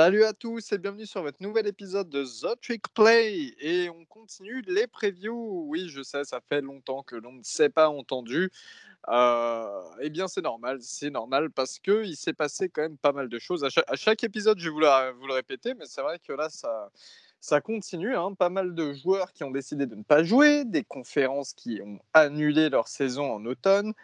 Salut à tous et bienvenue sur votre nouvel épisode de The Trick Play. Et on continue les previews. Oui, je sais, ça fait longtemps que l'on ne s'est pas entendu. Euh, eh bien, c'est normal, c'est normal parce qu'il s'est passé quand même pas mal de choses. À chaque, épisode, je vais vous, le répéter, mais c'est vrai que là, ça, ça continue. Hein. Pas mal de joueurs qui ont décidé de ne pas jouer, des conférences qui ont annulé leur saison en automne.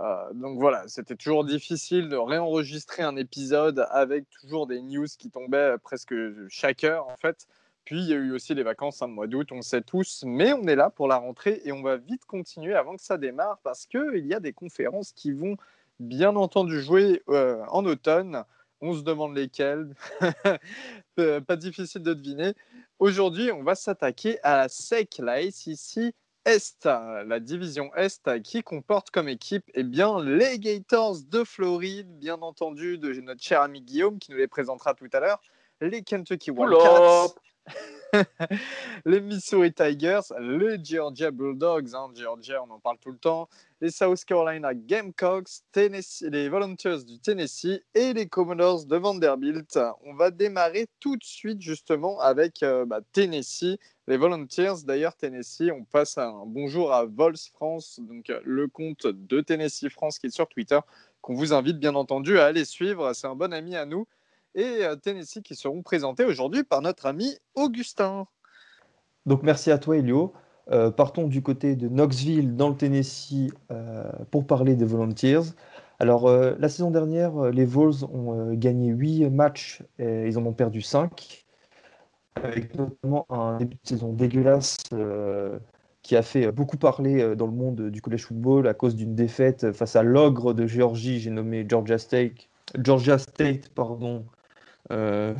Euh, donc voilà, c'était toujours difficile de réenregistrer un épisode avec toujours des news qui tombaient presque chaque heure en fait. Puis il y a eu aussi les vacances en mois d'août, on le sait tous, mais on est là pour la rentrée et on va vite continuer avant que ça démarre parce qu'il y a des conférences qui vont bien entendu jouer euh, en automne. On se demande lesquelles, pas difficile de deviner. Aujourd'hui, on va s'attaquer à la SEC, la SEC est, la division Est, qui comporte comme équipe eh bien, les Gators de Floride, bien entendu, de notre cher ami Guillaume qui nous les présentera tout à l'heure, les Kentucky Wildcats, les Missouri Tigers, les Georgia Bulldogs, hein, Georgia, on en parle tout le temps, les South Carolina Gamecocks, les Volunteers du Tennessee et les Commodores de Vanderbilt. On va démarrer tout de suite justement avec euh, bah, Tennessee, les Volunteers. D'ailleurs, Tennessee, on passe un bonjour à Vols France, donc euh, le compte de Tennessee France qui est sur Twitter, qu'on vous invite bien entendu à aller suivre. C'est un bon ami à nous et euh, Tennessee qui seront présentés aujourd'hui par notre ami Augustin. Donc merci à toi Elio. Euh, partons du côté de Knoxville dans le Tennessee euh, pour parler des Volunteers. Alors la saison dernière, les Vols ont gagné 8 matchs et ils en ont perdu 5, avec notamment un début de saison dégueulasse qui a fait beaucoup parler dans le monde du college football à cause d'une défaite face à l'ogre de Géorgie, j'ai nommé Georgia State, Georgia State pardon,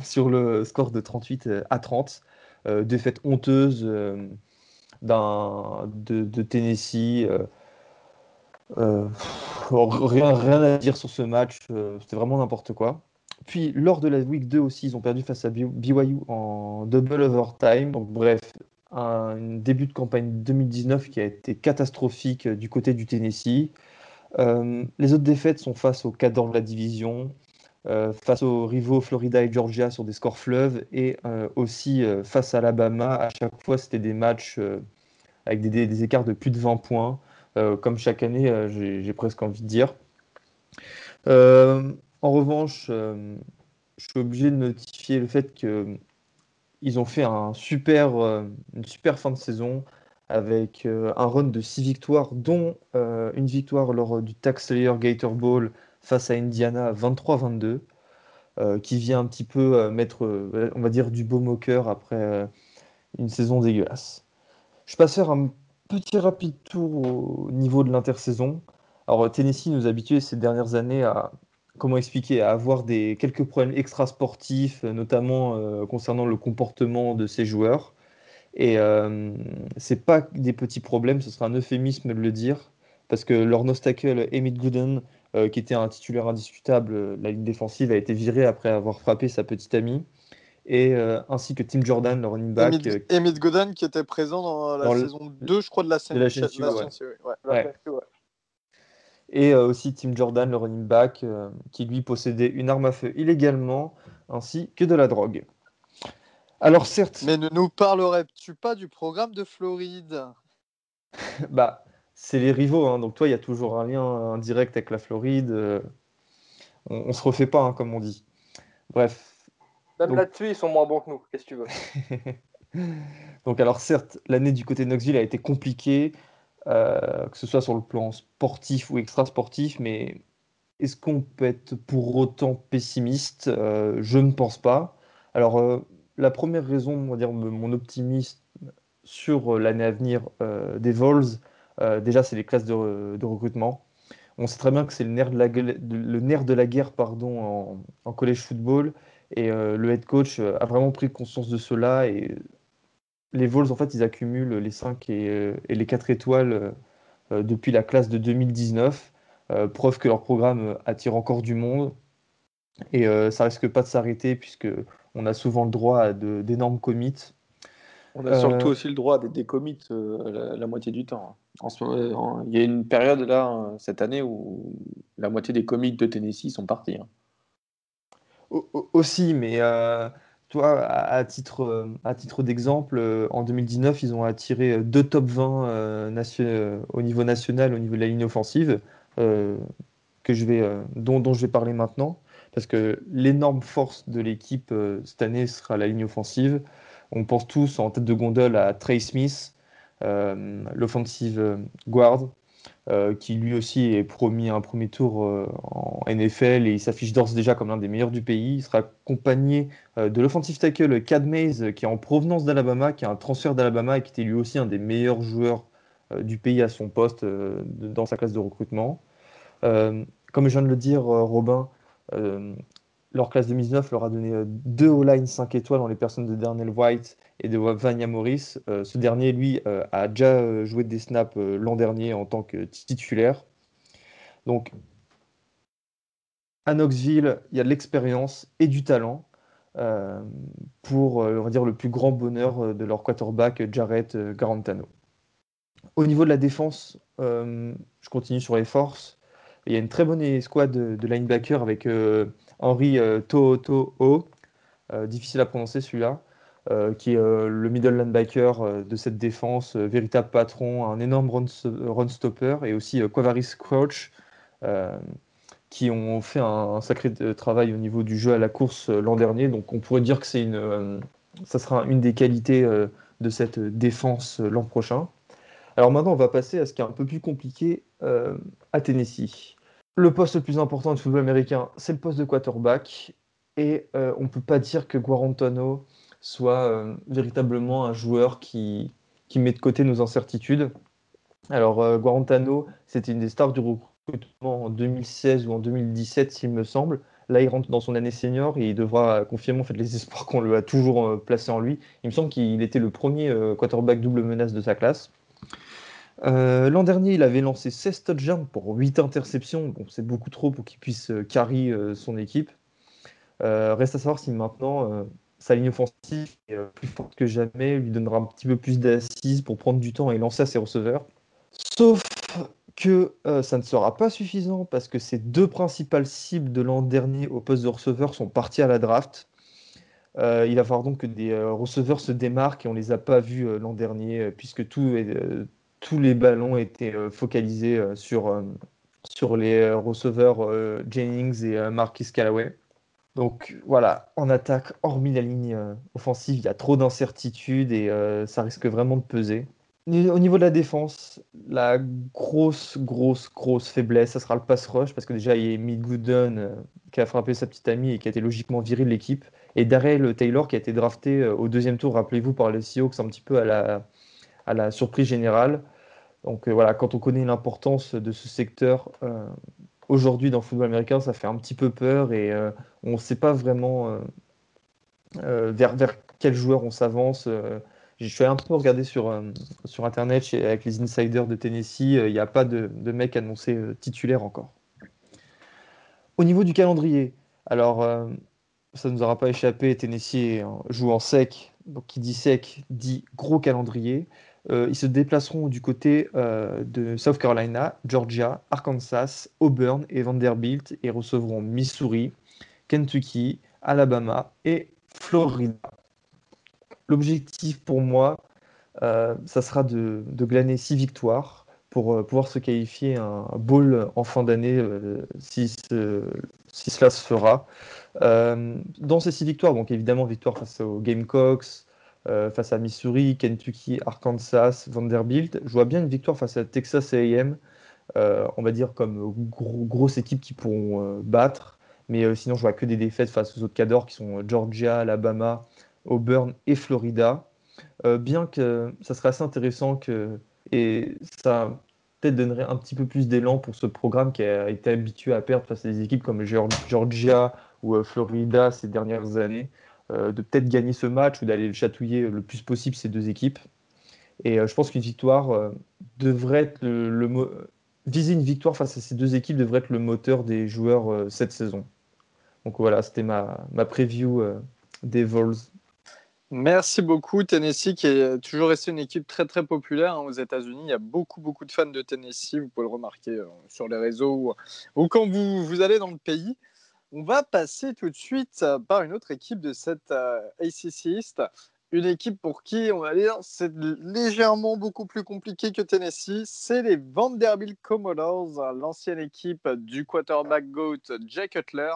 sur le score de 38 euh, à 30. Euh, défaite honteuse de, de, Tennessee. rien, rien à dire sur ce match, c'était vraiment n'importe quoi. Puis lors de la week 2 aussi, ils ont perdu face à BYU en double overtime. Donc bref, un, début de campagne 2019 qui a été catastrophique du côté du Tennessee. les autres défaites sont face aux cadres de la division, euh, face aux rivaux Florida et Georgia sur des scores fleuves et euh, aussi euh, face à Alabama. À chaque fois, c'était des matchs avec des, écarts de plus de 20 points, comme chaque année, j'ai presque envie de dire. en revanche, je suis obligé de notifier le fait qu'ils ont fait super, une super fin de saison avec un run de 6 victoires, dont une victoire lors du Tax Slayer Gator Bowl face à Indiana 23-22, euh, qui vient un petit peu euh, mettre, euh, on va dire, du baume au cœur après une saison dégueulasse. Je passe faire un petit rapide tour au niveau de l'intersaison. Alors Tennessee nous a habitués ces dernières années à, comment expliquer, à avoir des, quelques problèmes extra-sportifs, notamment concernant le comportement de ses joueurs. Et euh, c'est pas des petits problèmes, ce sera un euphémisme de le dire, parce que leur nostacle Emmett Gooden euh, qui était un titulaire indiscutable. Euh, la ligne défensive a été virée après avoir frappé sa petite amie. Et euh, ainsi que Tim Jordan, le running back. Emmett Godin qui était présent dans la saison 2, je crois, de la, scène, Et aussi Tim Jordan, le running back, qui lui possédait une arme à feu illégalement, ainsi que de la drogue. Alors certes. Mais ne nous parlerais-tu pas du programme de Floride? Bah, c'est les rivaux. Hein. donc toi, il y a toujours un lien indirect avec la Floride. Euh, on, ne se refait pas, hein, comme on dit. Bref. Même là-dessus, ils sont moins bons que nous. Qu'est-ce que tu veux? Donc alors certes, l'année du côté de Knoxville a été compliquée, euh, que ce soit sur le plan sportif ou extra-sportif, mais est-ce qu'on peut être pour autant pessimiste? Euh, Je ne pense pas. Alors la première raison, on va dire, de mon optimisme sur l'année à venir des Vols, déjà, c'est les classes de, recrutement. On sait très bien que c'est le nerf de la, le nerf de la guerre pardon, en, collège football. Et euh, le head coach euh, a vraiment pris conscience de cela. Et les Vols, en fait, ils accumulent les 5 et, les 4 étoiles depuis la classe de 2019. preuve que leur programme attire encore du monde. Et ça risque pas de s'arrêter puisque on a souvent le droit à d'énormes commits. On a surtout aussi le droit à des décommits la, moitié du temps. En il y a une période là, cette année, où la moitié des comics de Tennessee sont partis. Hein. aussi, mais toi, à, titre, à titre d'exemple, en 2019, ils ont attiré deux top 20 au niveau national, au niveau de la ligne offensive, que je vais, dont, dont je vais parler maintenant parce que l'énorme force de l'équipe euh, cette année sera la ligne offensive. On pense tous en tête de gondole à Trey Smith, euh, l'offensive euh, guard, qui lui aussi est promis un premier tour en NFL et il s'affiche d'ores déjà comme l'un des meilleurs du pays. Il sera accompagné de l'offensive tackle Cad Mays, qui est en provenance d'Alabama, qui a un transfert d'Alabama et qui était lui aussi un des meilleurs joueurs du pays à son poste dans sa classe de recrutement. comme je viens de le dire, Robin, euh, leur classe 2019 leur a donné euh, deux O-line 5 étoiles dans les personnes de Darnell White et de Vanya Morris. Euh, ce dernier, lui, a déjà joué des snaps l'an dernier en tant que titulaire. Donc, à Knoxville, il y a de l'expérience et du talent pour, on va dire, le plus grand bonheur de leur quarterback, Jarrett Garantano. Au niveau de la défense, je continue sur les forces. Il y a une très bonne escouade de, de linebacker avec euh, Henri euh, To'o, euh, difficile à prononcer celui-là, qui est le middle linebacker de cette défense, véritable patron, un énorme run, stopper, et aussi Quavaris Crouch, qui ont fait un, sacré travail au niveau du jeu à la course l'an dernier. Donc on pourrait dire que c'est une, ça sera une des qualités de cette défense l'an prochain. Alors maintenant, on va passer à ce qui est un peu plus compliqué à Tennessee. Le poste le plus important du football américain, c'est le poste de quarterback. Et euh, on ne peut pas dire que Guarantano soit euh, véritablement un joueur qui, met de côté nos incertitudes. Alors, euh, Guarantano, c'était une des stars du recrutement en 2016 ou en 2017, s'il me semble. Là, il rentre dans son année senior et il devra confirmer en fait, les espoirs qu'on lui a toujours placés en lui. Il me semble qu'il était le premier quarterback double menace de sa classe. Euh, l'an dernier, il avait lancé 16 touchdowns pour 8 interceptions. Bon, c'est beaucoup trop pour qu'il puisse euh, carry euh, son équipe. reste à savoir si maintenant sa ligne offensive est plus forte que jamais, lui donnera un petit peu plus d'assises pour prendre du temps et lancer à ses receveurs. Sauf que ça ne sera pas suffisant parce que ces deux principales cibles de l'an dernier au poste de receveur sont partis à la draft. il va falloir donc que des receveurs se démarquent et on ne les a pas vus l'an dernier puisque tout est, tous les ballons étaient euh, focalisés euh, sur, euh, sur les receveurs Jennings et Marquis Callaway. Donc voilà, en attaque, hormis la ligne offensive, il y a trop d'incertitudes et ça risque vraiment de peser. Au niveau de la défense, la grosse, grosse, grosse faiblesse, ça sera le pass rush, parce que déjà, il y a Mid Gooden qui a frappé sa petite amie et qui a été logiquement viré de l'équipe. Et Darrell Taylor qui a été drafté au deuxième tour, rappelez-vous, par les Seahawks, un petit peu à la, à la surprise générale. Donc euh, voilà, quand on connaît l'importance de ce secteur euh, aujourd'hui dans le football américain, ça fait un petit peu peur et euh, on ne sait pas vraiment vers, vers quel joueur on s'avance. je suis un peu regardé sur, sur Internet avec les insiders de Tennessee, il n'y a pas de, de mec annoncé titulaire encore. Au niveau du calendrier, alors ça ne nous aura pas échappé, Tennessee joue en sec, donc qui dit sec dit gros calendrier. Euh, ils se déplaceront du côté euh, de South Carolina, Georgia, Arkansas, Auburn et Vanderbilt et recevront Missouri, Kentucky, Alabama et Florida. L'objectif pour moi, euh, ça sera de, glaner six victoires pour pouvoir se qualifier un bowl en fin d'année si, si, cela se fera. dans ces six victoires, donc évidemment victoire face aux Gamecocks, euh, face à Missouri, Kentucky, Arkansas, Vanderbilt. Je vois bien une victoire face à Texas AM, euh, on va dire comme grosse équipe qui pourront euh, battre. Mais sinon, je vois que des défaites face aux autres cadors qui sont Georgia, Alabama, Auburn et Florida. bien que ça serait assez intéressant que, et ça peut-être donnerait un petit peu plus d'élan pour ce programme qui a été habitué à perdre face à des équipes comme Georgia ou Florida ces dernières années. Euh, de peut-être gagner ce match ou d'aller le chatouiller le plus possible ces deux équipes. Et euh, je pense qu'une victoire euh, devrait être le, viser une victoire face à ces deux équipes devrait être le moteur des joueurs cette saison. Donc voilà, c'était ma, ma preview des Vols. Merci beaucoup Tennessee qui est toujours resté une équipe très très populaire hein, aux États-Unis. Il y a beaucoup beaucoup de fans de Tennessee, vous pouvez le remarquer sur les réseaux ou, ou quand vous, vous allez dans le pays. On va passer tout de suite par une autre équipe de cette ACC East une équipe pour qui, on va dire, c'est légèrement beaucoup plus compliqué que Tennessee. C'est les Vanderbilt Commodores, l'ancienne équipe du quarterback GOAT Jay Cutler,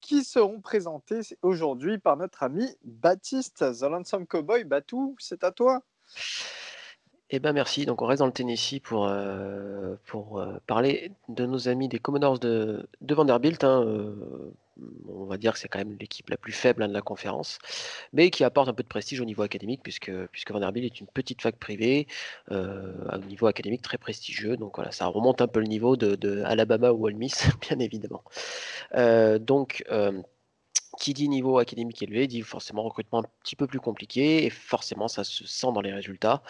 qui seront présentés aujourd'hui par notre ami Baptiste, The Lonesome Cowboy. Batou, c'est à toi. Eh ben merci. Donc on reste dans le Tennessee pour, euh, pour euh, parler de nos amis des Commodores de, de Vanderbilt. Hein, euh, on va dire que c'est quand même l'équipe la plus faible hein, de la conférence, mais qui apporte un peu de prestige au niveau académique, puisque, puisque Vanderbilt est une petite fac privée, à un niveau académique très prestigieux. Donc voilà, ça remonte un peu le niveau de, Alabama ou Ole Miss, bien évidemment. Donc qui dit niveau académique élevé dit forcément recrutement un petit peu plus compliqué et forcément ça se sent dans les résultats.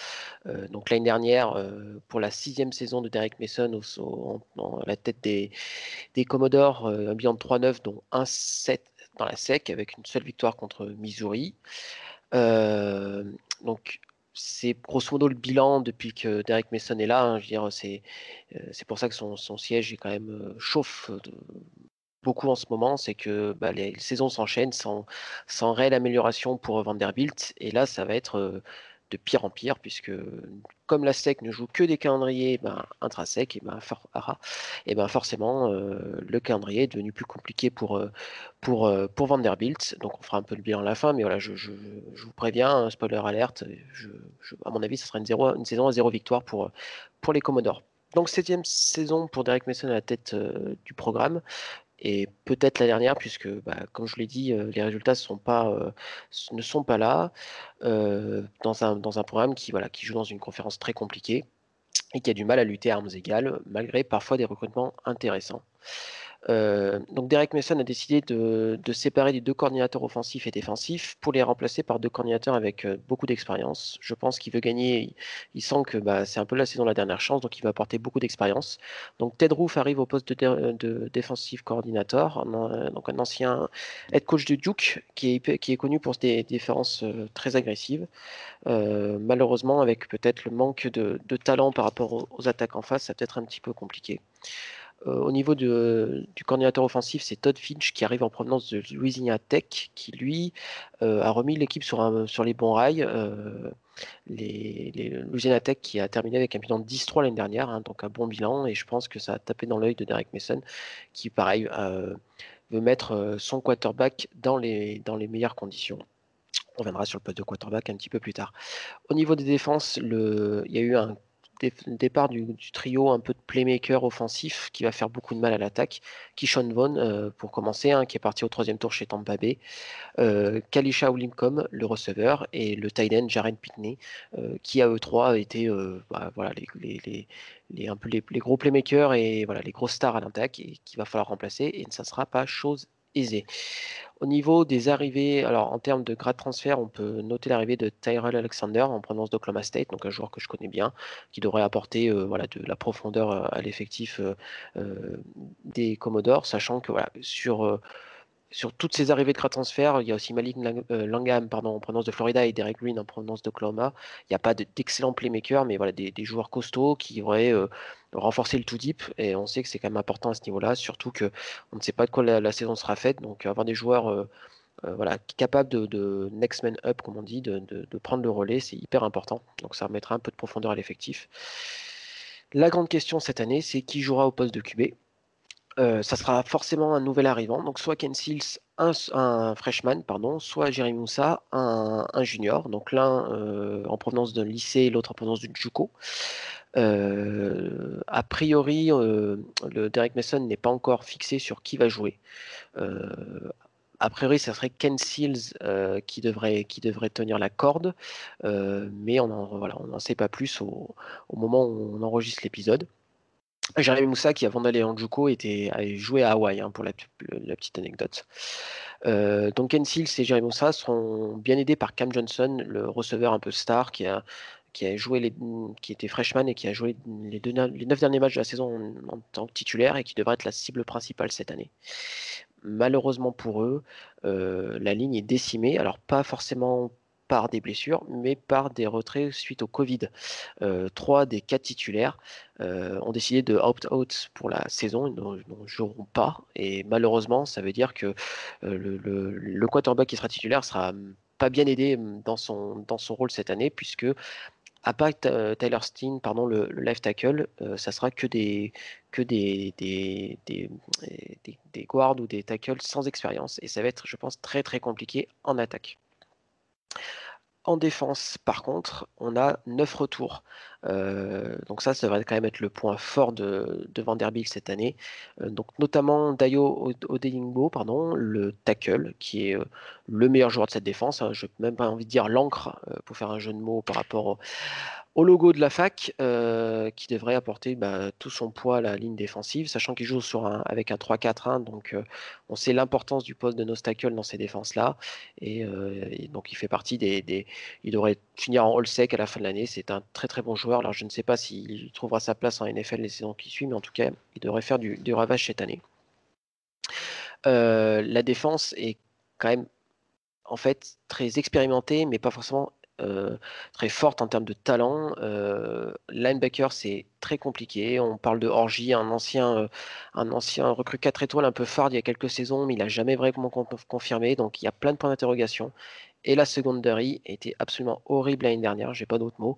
Euh, donc l'année dernière, euh, pour la sixième saison de Derek Mason au, en, la tête des, des Commodores, euh, un bilan de 3-9 dont 1-7 dans la SEC avec une seule victoire contre Missouri. donc c'est grosso modo le bilan depuis que Derek Mason est là. Hein. je c'est pour ça que son, son, siège est quand même chauffe beaucoup en ce moment, c'est que bah, les, saisons s'enchaînent sans, réelle amélioration pour Vanderbilt. Et là, ça va être de pire en pire, puisque comme la SEC ne joue que des calendriers ben, intrasec, et ben, et ben forcément, le calendrier est devenu plus compliqué pour, Vanderbilt. Donc on fera un peu le bilan à la fin, mais voilà, je, vous préviens, spoiler alerte, à mon avis, ce sera une, saison à zéro victoire pour, pour les Commodores. Donc septième saison pour Derek Mason à la tête du programme et peut-être la dernière, puisque, bah, comme je l'ai dit, euh, les résultats euh, ne sont pas là, euh, dans, un, dans un programme qui, qui joue dans une conférence très compliquée et qui a du mal à lutter à armes égales, malgré parfois des recrutements intéressants. Euh, donc Derek Mason a décidé de, séparer les deux coordinateurs offensifs et défensifs pour les remplacer par deux coordinateurs avec euh, beaucoup d'expérience. Je pense qu'il veut gagner, il, sent que bah, c'est un peu la saison la dernière chance, donc il va apporter beaucoup d'expérience. Donc Ted Roof arrive au poste de, de défensif coordinateur, donc un ancien head coach de Duke qui est, connu pour des défenses euh, très agressives. malheureusement, avec peut-être le manque de, talent par rapport aux, aux attaques en face, ça peut être un petit peu compliqué. Euh, au niveau du coordinateur offensif, c'est Todd Finch qui arrive en provenance de Louisiana Tech, qui lui euh, a remis l'équipe sur, sur les bons rails. Euh, Louisiana Tech qui a terminé avec un bilan de 10-3 l'année dernière, hein, donc un bon bilan, et je pense que ça a tapé dans l'œil de Derek Mason, qui pareil veut mettre son quarterback dans les, dans les meilleures conditions. On viendra sur le poste de quarterback un petit peu plus tard. Au niveau des défenses, il y a eu un départ du, trio un peu de playmaker offensif qui va faire beaucoup de mal à l'attaque. Kishon Vaughn, euh, pour commencer, hein, qui est parti au troisième tour chez Tampa Bay. Euh, Kalisha Ulimcom, le receveur, et le tight end Jaren Pickney, euh, qui à E3 a été bah, voilà, les, gros playmakers et voilà, les grosses stars à l'attaque et qu'il va falloir remplacer. Et ça ne sera pas chose aisée. Au niveau des arrivées, alors en termes de grade transfert, on peut noter l'arrivée de Tyrell Alexander en provenance d'Oklahoma State, donc un joueur que je connais bien, qui devrait apporter euh, voilà, de la profondeur euh, à l'effectif euh, des Commodores, sachant que voilà, sur toutes ces arrivées de transfert, il y a aussi Malik Langham pardon, en provenance de Florida et Derek Green en provenance d'Oklahoma. Il n'y a pas d'excellents playmakers, mais voilà, des, joueurs costauds qui auraient euh, renforcé le tout deep. Et on sait que c'est quand même important à ce niveau-là, surtout qu'on ne sait pas de quoi la, saison sera faite. Donc avoir des joueurs euh, voilà, capables de, next man up, comme on dit, de, prendre le relais, c'est hyper important. Donc ça remettra un peu de profondeur à l'effectif. La grande question cette année, c'est qui jouera au poste de QB. Euh, ça sera forcément un nouvel arrivant. Donc soit Ken Seals, un, freshman, pardon, soit Jeremy Moussa, un, junior. Donc l'un euh, en provenance d'un lycée, l'autre en provenance d'une JUCO. Euh, a priori, le Derek Mason n'est pas encore fixé sur qui va jouer. a priori, ça serait Ken Seals qui, devrait, tenir la corde, mais on n'en sait pas plus au, moment où on enregistre l'épisode. Jérémy Moussa, qui avant d'aller en Juco, était, avait joué à Hawaï, hein, pour la, petite anecdote. Euh, donc Ken Seals et Jérémy Moussa seront bien aidés par Cam Johnson, le receveur un peu star qui a, qui a joué les, qui était freshman et qui a joué les, deux, les neuf derniers matchs de la saison en, tant que titulaire et qui devrait être la cible principale cette année. Malheureusement pour eux, euh, la ligne est décimée. Alors pas forcément par des blessures, mais par des retraits suite au Covid. trois des quatre titulaires ont décidé de opt-out pour la saison, ils ne joueront pas. Et malheureusement, ça veut dire que le, le, quarterback qui sera titulaire sera pas bien aidé dans son, dans son rôle cette année, puisque à part Tyler Steen, pardon, le, le tackle, ça sera que des que des des, des, des, guards ou des tackles sans expérience. Et ça va être, je pense, très très compliqué en attaque. En défense, par contre, on a 9 retours. Euh, donc ça, ça devrait quand même être le point fort de, Vanderbilt cette année. Euh, donc notamment Dayo Odeyingbo, pardon, le tackle, qui est euh, le meilleur joueur de cette défense. Hein. je n'ai même pas envie de dire l'encre, pour faire un jeu de mots par rapport au, logo de la fac, qui devrait apporter bah, tout son poids à la ligne défensive, sachant qu'il joue sur un, avec un 3-4-1, donc on sait l'importance du poste de Nostacle dans ces défenses-là, et, donc il fait partie des, Il devrait finir en all-sec à la fin de l'année, c'est un très très bon joueur, alors je ne sais pas s'il trouvera sa place en NFL les saisons qui suivent, mais en tout cas, il devrait faire du, ravage cette année. la défense est quand même en fait très expérimentée, mais pas forcément euh, très forte en termes de talent. Euh, linebacker, c'est très compliqué. On parle de Orgy, un ancien, euh, un ancien recrue 4 étoiles un peu phare il y a quelques saisons, mais il n'a jamais vraiment confirmé. Donc il y a plein de points d'interrogation. Et la secondary était absolument horrible l'année dernière, j'ai pas d'autres mots.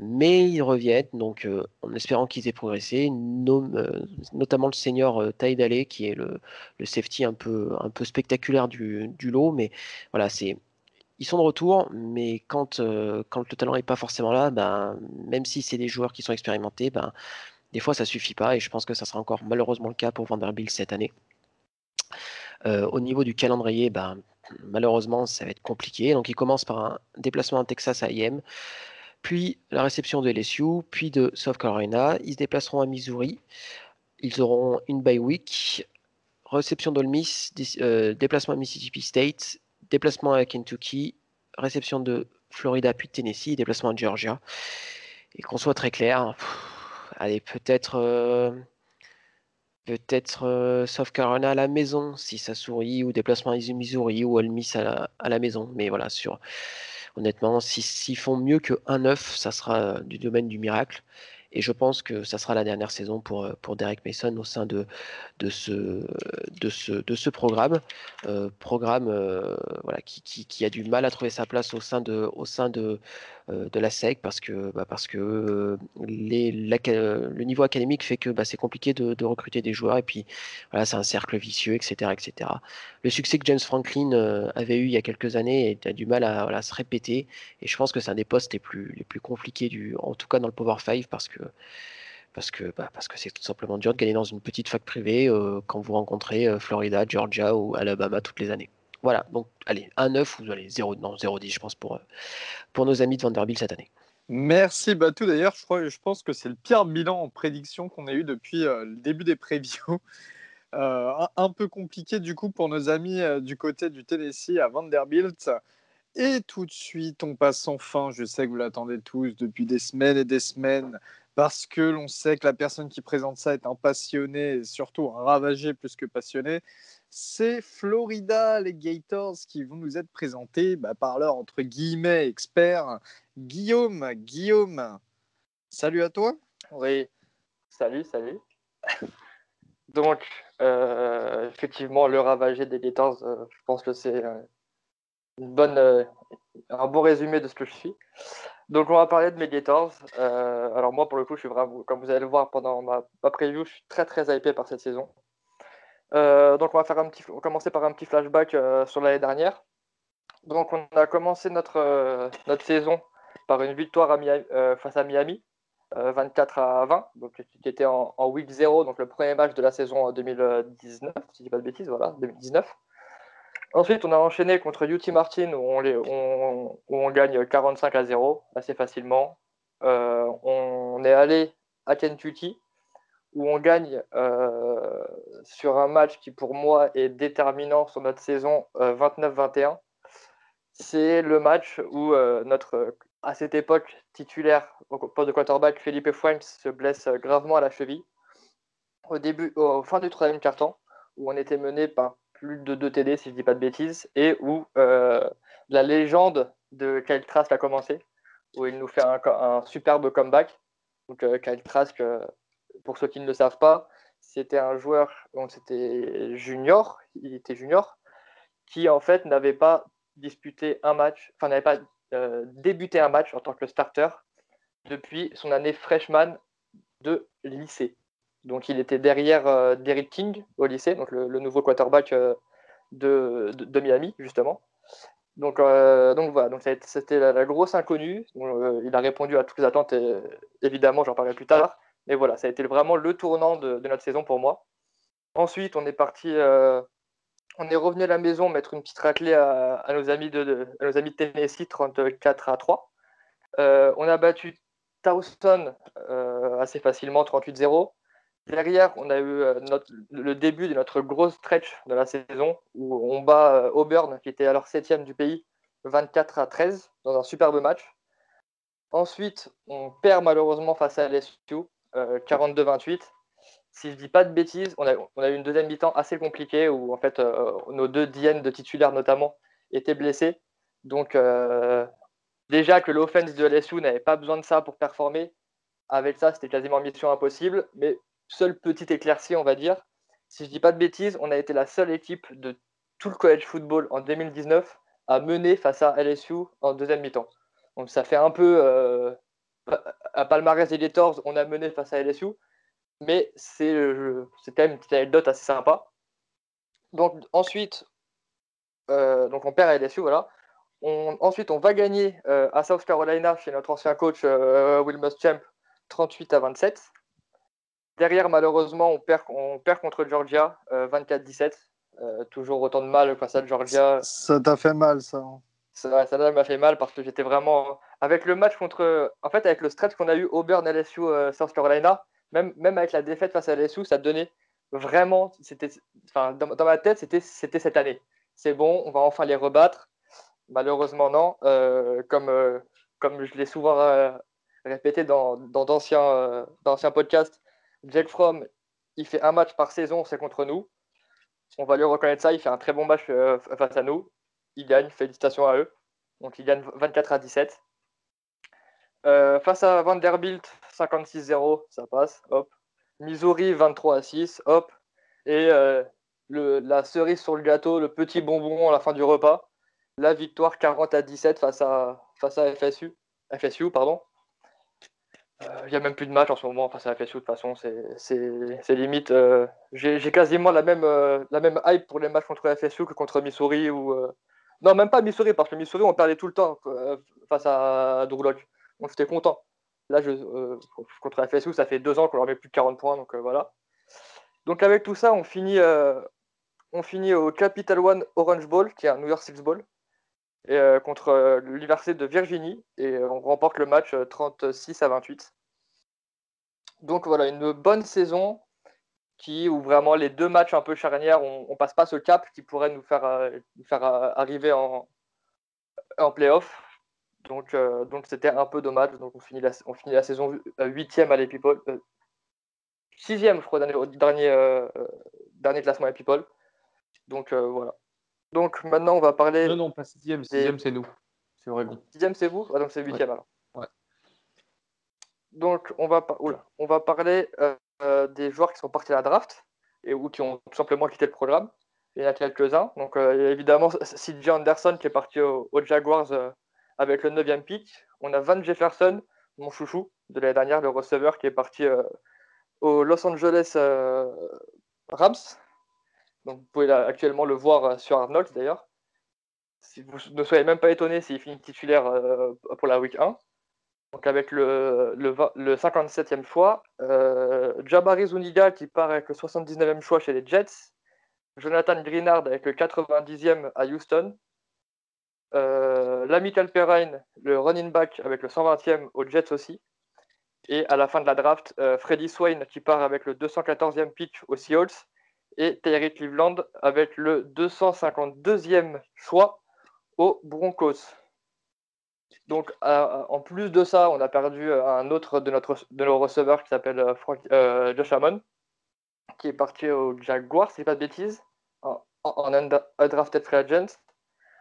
Mais ils reviennent, donc en espérant qu'ils aient progressé, notamment le senior Taïdale, qui est le, safety un peu, un peu spectaculaire du, du lot. Mais voilà, c'est ils sont de retour, mais quand, euh, le talent n'est pas forcément là, ben, même si c'est des joueurs qui sont expérimentés, ben, des fois ça suffit pas, et je pense que ça sera encore malheureusement le cas pour Vanderbilt cette année. Euh, au niveau du calendrier, ben, malheureusement ça va être compliqué. Donc ils commencent par un déplacement en Texas à IM, puis la réception de LSU, puis de South Carolina. Ils se déplaceront à Missouri. Ils auront une bye week, réception d'Olmis, euh, déplacement à Mississippi State, déplacement à Kentucky, réception de Florida puis de Tennessee, déplacement à Georgia. Et qu'on soit très clair, allez, peut-être euh, peut-être euh, South Carolina à la maison si ça sourit, ou déplacement à Missouri ou Ole Miss à la, maison. Mais voilà, sur honnêtement, s'ils font mieux que 1-9, ça sera du domaine du miracle. Et je pense que ça sera la dernière saison pour, euh, pour Derek Mason au sein de, de, ce, de, ce, de ce programme. Euh, programme euh, voilà, qui, qui, qui, a du mal à trouver sa place au sein de, au sein de, de la SEC parce que, bah, parce que euh, le niveau académique fait que bah, c'est compliqué de, recruter des joueurs et puis c'est un cercle vicieux, etc., etc. Le succès que James Franklin euh, avait eu il y a quelques années a du mal à, se répéter et je pense que c'est un des postes les plus, les plus compliqués, du, en tout cas dans le Power 5 parce que parce que bah, parce que c'est tout simplement dur de gagner dans une petite fac privée quand vous rencontrez Florida, Georgia ou Alabama toutes les années. Voilà, donc allez, 1-9 ou allez, 0, non, 0-10, je pense, pour, pour nos amis de Vanderbilt cette année. Merci Batou. D'ailleurs, je, je pense que c'est le pire bilan en prédiction qu'on a eu depuis euh, le début des previews. Euh, un, peu compliqué du coup pour nos amis euh, du côté du Tennessee à Vanderbilt. Et tout de suite, on passe enfin. Je sais que vous l'attendez tous depuis des semaines et des semaines parce que l'on sait que la personne qui présente ça est un passionné et surtout un ravagé plus que passionné c'est Florida, les Gators, qui vont nous être présentés bah, par leur, entre guillemets, expert, Guillaume. Guillaume, salut à toi. Oui, salut, salut. Donc, euh, effectivement, le ravagé des Gators, euh, je pense que c'est euh, une un bon résumé de ce que je suis. Donc, on va parler de mes Gators. alors, moi, pour le coup, je suis vraiment, comme vous allez le voir pendant ma, preview, je suis très, très hypé par cette saison. Euh, donc on va faire un petit, commencer par un petit flashback euh, sur l'année dernière. Donc on a commencé notre, euh, notre saison par une victoire face à Miami, 24 à 20, donc qui était en, week 0, donc le premier match de la saison 2019, si je dis pas de bêtises, voilà, 2019. Ensuite, on a enchaîné contre UT Martin où on, gagne 45 à 0 assez facilement. on est allé à Kentucky où on gagne euh, sur un match qui pour moi est déterminant sur notre saison 29-21. Euh, C'est le match où euh, notre, à cette époque, titulaire au poste de quarterback, Philippe Franks se blesse gravement à la cheville. Au début, fin du troisième quart-temps, où on était mené par plus de 2 TD, si je dis pas de bêtises, et où la légende de Kyle Trask a commencé, où il nous fait un, superbe comeback. Donc Kyle Trask, pour ceux qui ne le savent pas, c'était un joueur, donc c'était junior, il était junior, qui en fait n'avait pas disputé un match, enfin n'avait pas débuté un match en tant que starter depuis son année freshman de lycée. Donc il était derrière euh, Derrick King au lycée, donc le, nouveau quarterback euh, de, Miami, justement. Donc, euh, donc voilà, donc c'était la, grosse inconnue. il a répondu à toutes les attentes, et, évidemment, j'en parlerai plus tard. Mais voilà, ça a été vraiment le tournant de, notre saison pour moi. Ensuite, on est parti, on est revenu à la maison mettre une petite raclée à, nos, amis de, à nos amis de Tennessee 34 à 3. on a battu Towson assez facilement 38-0. Derrière, on a eu euh, le début de notre grosse stretch de la saison où on bat euh, Auburn, qui était alors septième du pays, 24 à 13 dans un superbe match. Ensuite, on perd malheureusement face à LSU, 42-28. Euh, si je dis pas de bêtises, on a, eu une deuxième mi-temps assez compliquée où en fait nos deux DN de titulaires notamment étaient blessés. Donc déjà que l'offense de LSU n'avait pas besoin de ça pour performer, avec ça c'était quasiment mission impossible. Seule petite éclaircie, on va dire. Si je dis pas de bêtises, on a été la seule équipe de tout le college football en 2019 à mener face à LSU en deuxième mi-temps. Donc ça fait un peu euh, à palmarès des Gators, on a mené face à LSU, mais c'est quand même une petite anecdote assez sympa. Donc ensuite, euh, donc on perd à LSU, voilà. ensuite, on va gagner euh, à South Carolina chez notre ancien coach Will Muschamp 38 à 27. Derrière, malheureusement, on perd, on perd contre Georgia, 24-17. Euh, euh, toujours autant de mal face à Georgia. Ça t'a fait mal, ça. Hein. Ça, ça m'a fait mal parce que j'étais vraiment. Avec le match contre. En fait, avec le stretch qu'on a eu Auburn, LSU, euh, South Carolina, même, même avec la défaite face à LSU, ça donnait vraiment. C'était, enfin, dans, ma tête, c'était, c'était cette année. C'est bon, on va enfin les rebattre. Malheureusement, non. comme, comme je l'ai souvent répété dans, dans d'anciens, d'anciens podcasts, Jake Fromm, il fait un match par saison, c'est contre nous. On va lui reconnaître ça, il fait un très bon match euh, face à nous. Il gagne, félicitations à eux. Donc il gagne 24 à 17. Euh, face à Vanderbilt, 56-0, ça passe, hop. Missouri, 23 à 6, hop. Et euh, la cerise sur le gâteau, le petit bonbon à la fin du repas, la victoire 40 à 17 face à, face à FSU, FSU pardon. Il euh, n'y a même plus de match en ce moment face à la FSU, de toute façon, c'est limite. Euh, j'ai quasiment la même, euh, la même hype pour les matchs contre FSU que contre Missouri. Ou, Non, même pas Missouri, parce que Missouri, on perdait tout le temps face à Drew Donc j'étais content. Là, je, contre la FSU, ça fait deux ans qu'on leur met plus de 40 points, donc voilà. Donc avec tout ça, on finit, on finit au Capital One Orange Bowl, qui est un New York Six Bowl. Euh, contre euh, l'Université de Virginie et euh, on remporte le match 36 à 28. Donc voilà, une bonne saison qui, où vraiment les deux matchs un peu charnières, on, ne passe pas ce cap qui pourrait nous faire, faire arriver en, en playoff. Donc donc c'était un peu dommage. Donc on finit la, on finit la saison 8e à People. 6e, je crois, dernier, dernier, dernier classement à People. Donc voilà. Donc maintenant, on va parler. Non, non, pas sixième. Sixième, c'est nous. C'est Oregon. Sixième, c'est vous? Ah, Donc c'est huitième alors. Ouais. Donc on va, on va parler euh, euh, des joueurs qui sont partis à la draft et ou qui ont tout simplement quitté le programme. Il y en a quelques-uns. Donc euh, évidemment, CJ Anderson qui est parti aux Jaguars avec le 9e pick. On a Van Jefferson, mon chouchou de l'année dernière, le receveur qui est parti aux Los Angeles Rams vous pouvez actuellement le voir euh, sur Arnold d'ailleurs. Si vous ne soyez même pas étonné s'il finit titulaire euh, pour la week 1. Donc avec le, le, 57e choix, euh, Jabari Zuniga qui part avec le 79e choix chez les Jets, Jonathan Greenard avec le 90e à Houston, euh, Perrine, le running back avec le 120e aux Jets aussi, et à la fin de la draft, Freddy Swain qui part avec le 214e pick aux Seahawks, et Terry Cleveland avec le 252e choix aux Broncos. Donc, en plus de ça, on a perdu un autre de, notre, de nos receveurs qui s'appelle euh, euh, Josh Hammond, qui est parti aux Jaguars, si pas de bêtises, en, en undrafted free agent.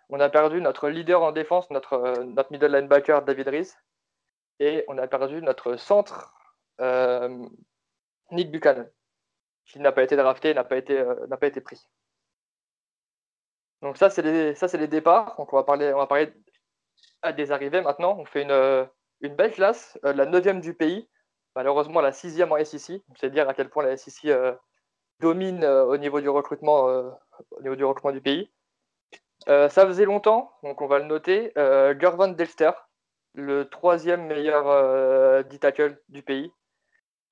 On a perdu notre leader en défense, notre, notre middle linebacker David Reese. Et on a perdu notre centre, Nick Buchanan, qui n'a pas été drafté, n'a pas été, n'a pas été pris. Donc ça, c'est les, départs. Donc on va parler, on va à des arrivées maintenant. On fait une, une belle classe, la neuvième du pays, malheureusement la sixième en SEC. C'est dire à quel point la SEC domine au niveau du recrutement, du pays. ça faisait longtemps, donc on va le noter. Gervan Delster, le troisième meilleur euh, tackle du pays.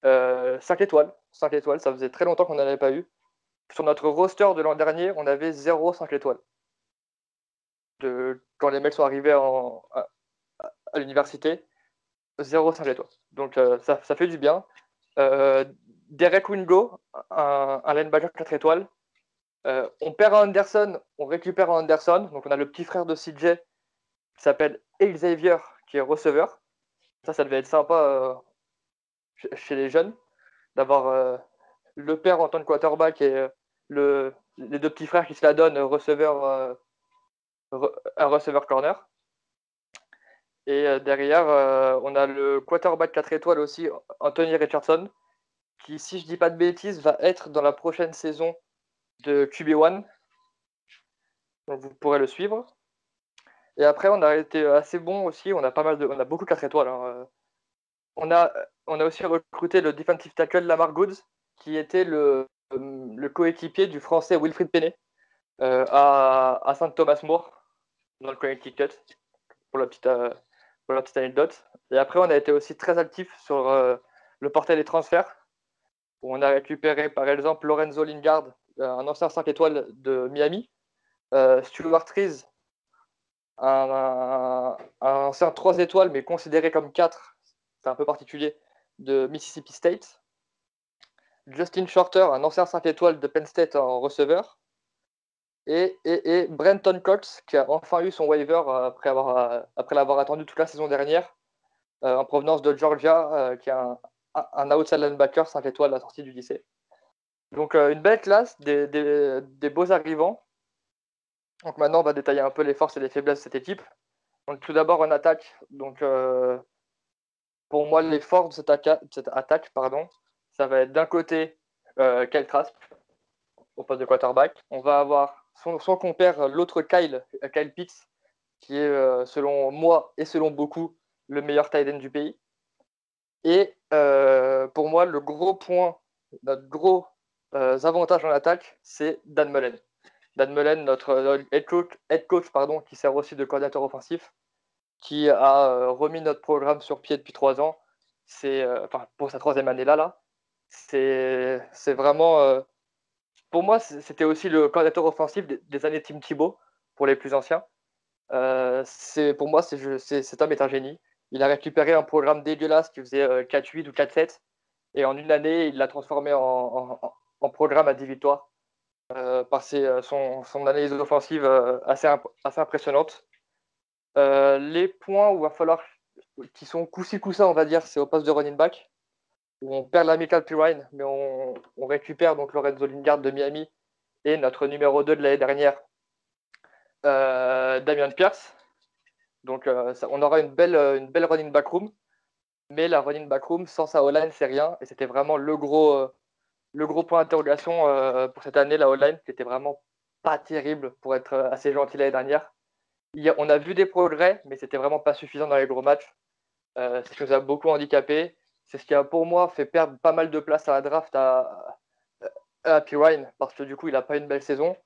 5 euh, étoiles. 5 étoiles, ça faisait très longtemps qu'on n'en avait pas eu. Sur notre roster de l'an dernier, on avait 0 5 étoiles. De, quand les mecs sont arrivés à, l'université, 0 5 étoiles. Donc euh, ça, fait du bien. Euh, Derek Wingo, un, un linebacker 4 étoiles. on perd à Anderson, on récupère à Anderson. Donc on a le petit frère de CJ qui s'appelle Xavier, qui est receveur. Ça, ça devait être sympa euh, chez les jeunes d'avoir euh, le père en tant que quarterback et euh, le, les deux petits frères qui se la donnent receveur, un receveur corner. Et derrière, on a le quarterback 4 étoiles aussi, Anthony Richardson, qui, si je dis pas de bêtises, va être dans la prochaine saison de QB1. Donc vous pourrez le suivre. Et après, on a été assez bon aussi. On a pas mal de, on a beaucoup 4 étoiles. Hein, euh. On a, on a aussi recruté le defensive tackle Lamar Goods, qui était le, le coéquipier du français Wilfried Penet euh, à, à Saint Thomas More dans le Connecticut pour la petite, euh, la petite anecdote. Et après, on a été aussi très actif sur le portail des transferts. Où on a récupéré par exemple Lorenzo Lingard, un ancien 5 étoiles de Miami, Stuart Rees, un, ancien 3 étoiles, mais considéré comme 4, c'est un peu particulier, de Mississippi State. Justin Shorter, un ancien 5 étoiles de Penn State en receveur. Et, Brenton Cox, qui a enfin eu son waiver après, avoir, après l'avoir attendu toute la saison dernière, euh, en provenance de Georgia, euh, qui est un, outside linebacker 5 étoiles à la sortie du lycée. Donc euh, une belle classe, des, des beaux arrivants. Donc maintenant, on va détailler un peu les forces et les faiblesses de cette équipe. Donc tout d'abord en attaque. Donc euh, pour moi, les forces de cette, attaque, pardon, ça va être d'un côté euh, Kyle Trask au poste de quarterback. On va avoir son, compère, l'autre Kyle, Kyle Pitts, qui est euh, selon moi et selon beaucoup le meilleur tight end du pays. Et pour moi, le gros point, notre gros avantage en attaque, c'est Dan Mullen. Dan Mullen, notre head coach, pardon, qui sert aussi de coordinateur offensif, qui a euh, remis notre programme sur pied depuis trois ans. C'est, euh, enfin, pour sa troisième année là, là, c'est, c'est vraiment, euh, pour moi, c'était aussi le coordinateur offensif des, années Tim Thibault pour les plus anciens. c'est, pour moi, c'est, cet homme est un génie. Il a récupéré un programme dégueulasse qui faisait 4-8 ou 4-7, et en une année, il l'a transformé en, en programme à 10 victoires. Euh, par euh, son, analyse offensive euh, assez, assez impressionnante. Les points où il va falloir, qui sont coup-ci coup-ça, on va dire, c'est au poste de running back, où on perd l'amical Pirine, mais on, récupère donc Lorenzo Lingard de Miami et notre numéro 2 de l'année dernière, Damien Pierce. Donc on aura une belle, une belle running back room, mais la running back room sans sa O-line, c'est rien, et c'était vraiment le gros, le gros point d'interrogation euh, pour cette année, la online, qui était vraiment pas terrible pour être euh, assez gentil l'année dernière. On a vu des progrès, mais c'était vraiment pas suffisant dans les gros matchs. Euh, c'est ce qui nous a beaucoup handicapé. C'est ce qui a pour moi fait perdre pas mal de place à la draft à, à Pirine, parce que du coup, il n'a pas une belle saison.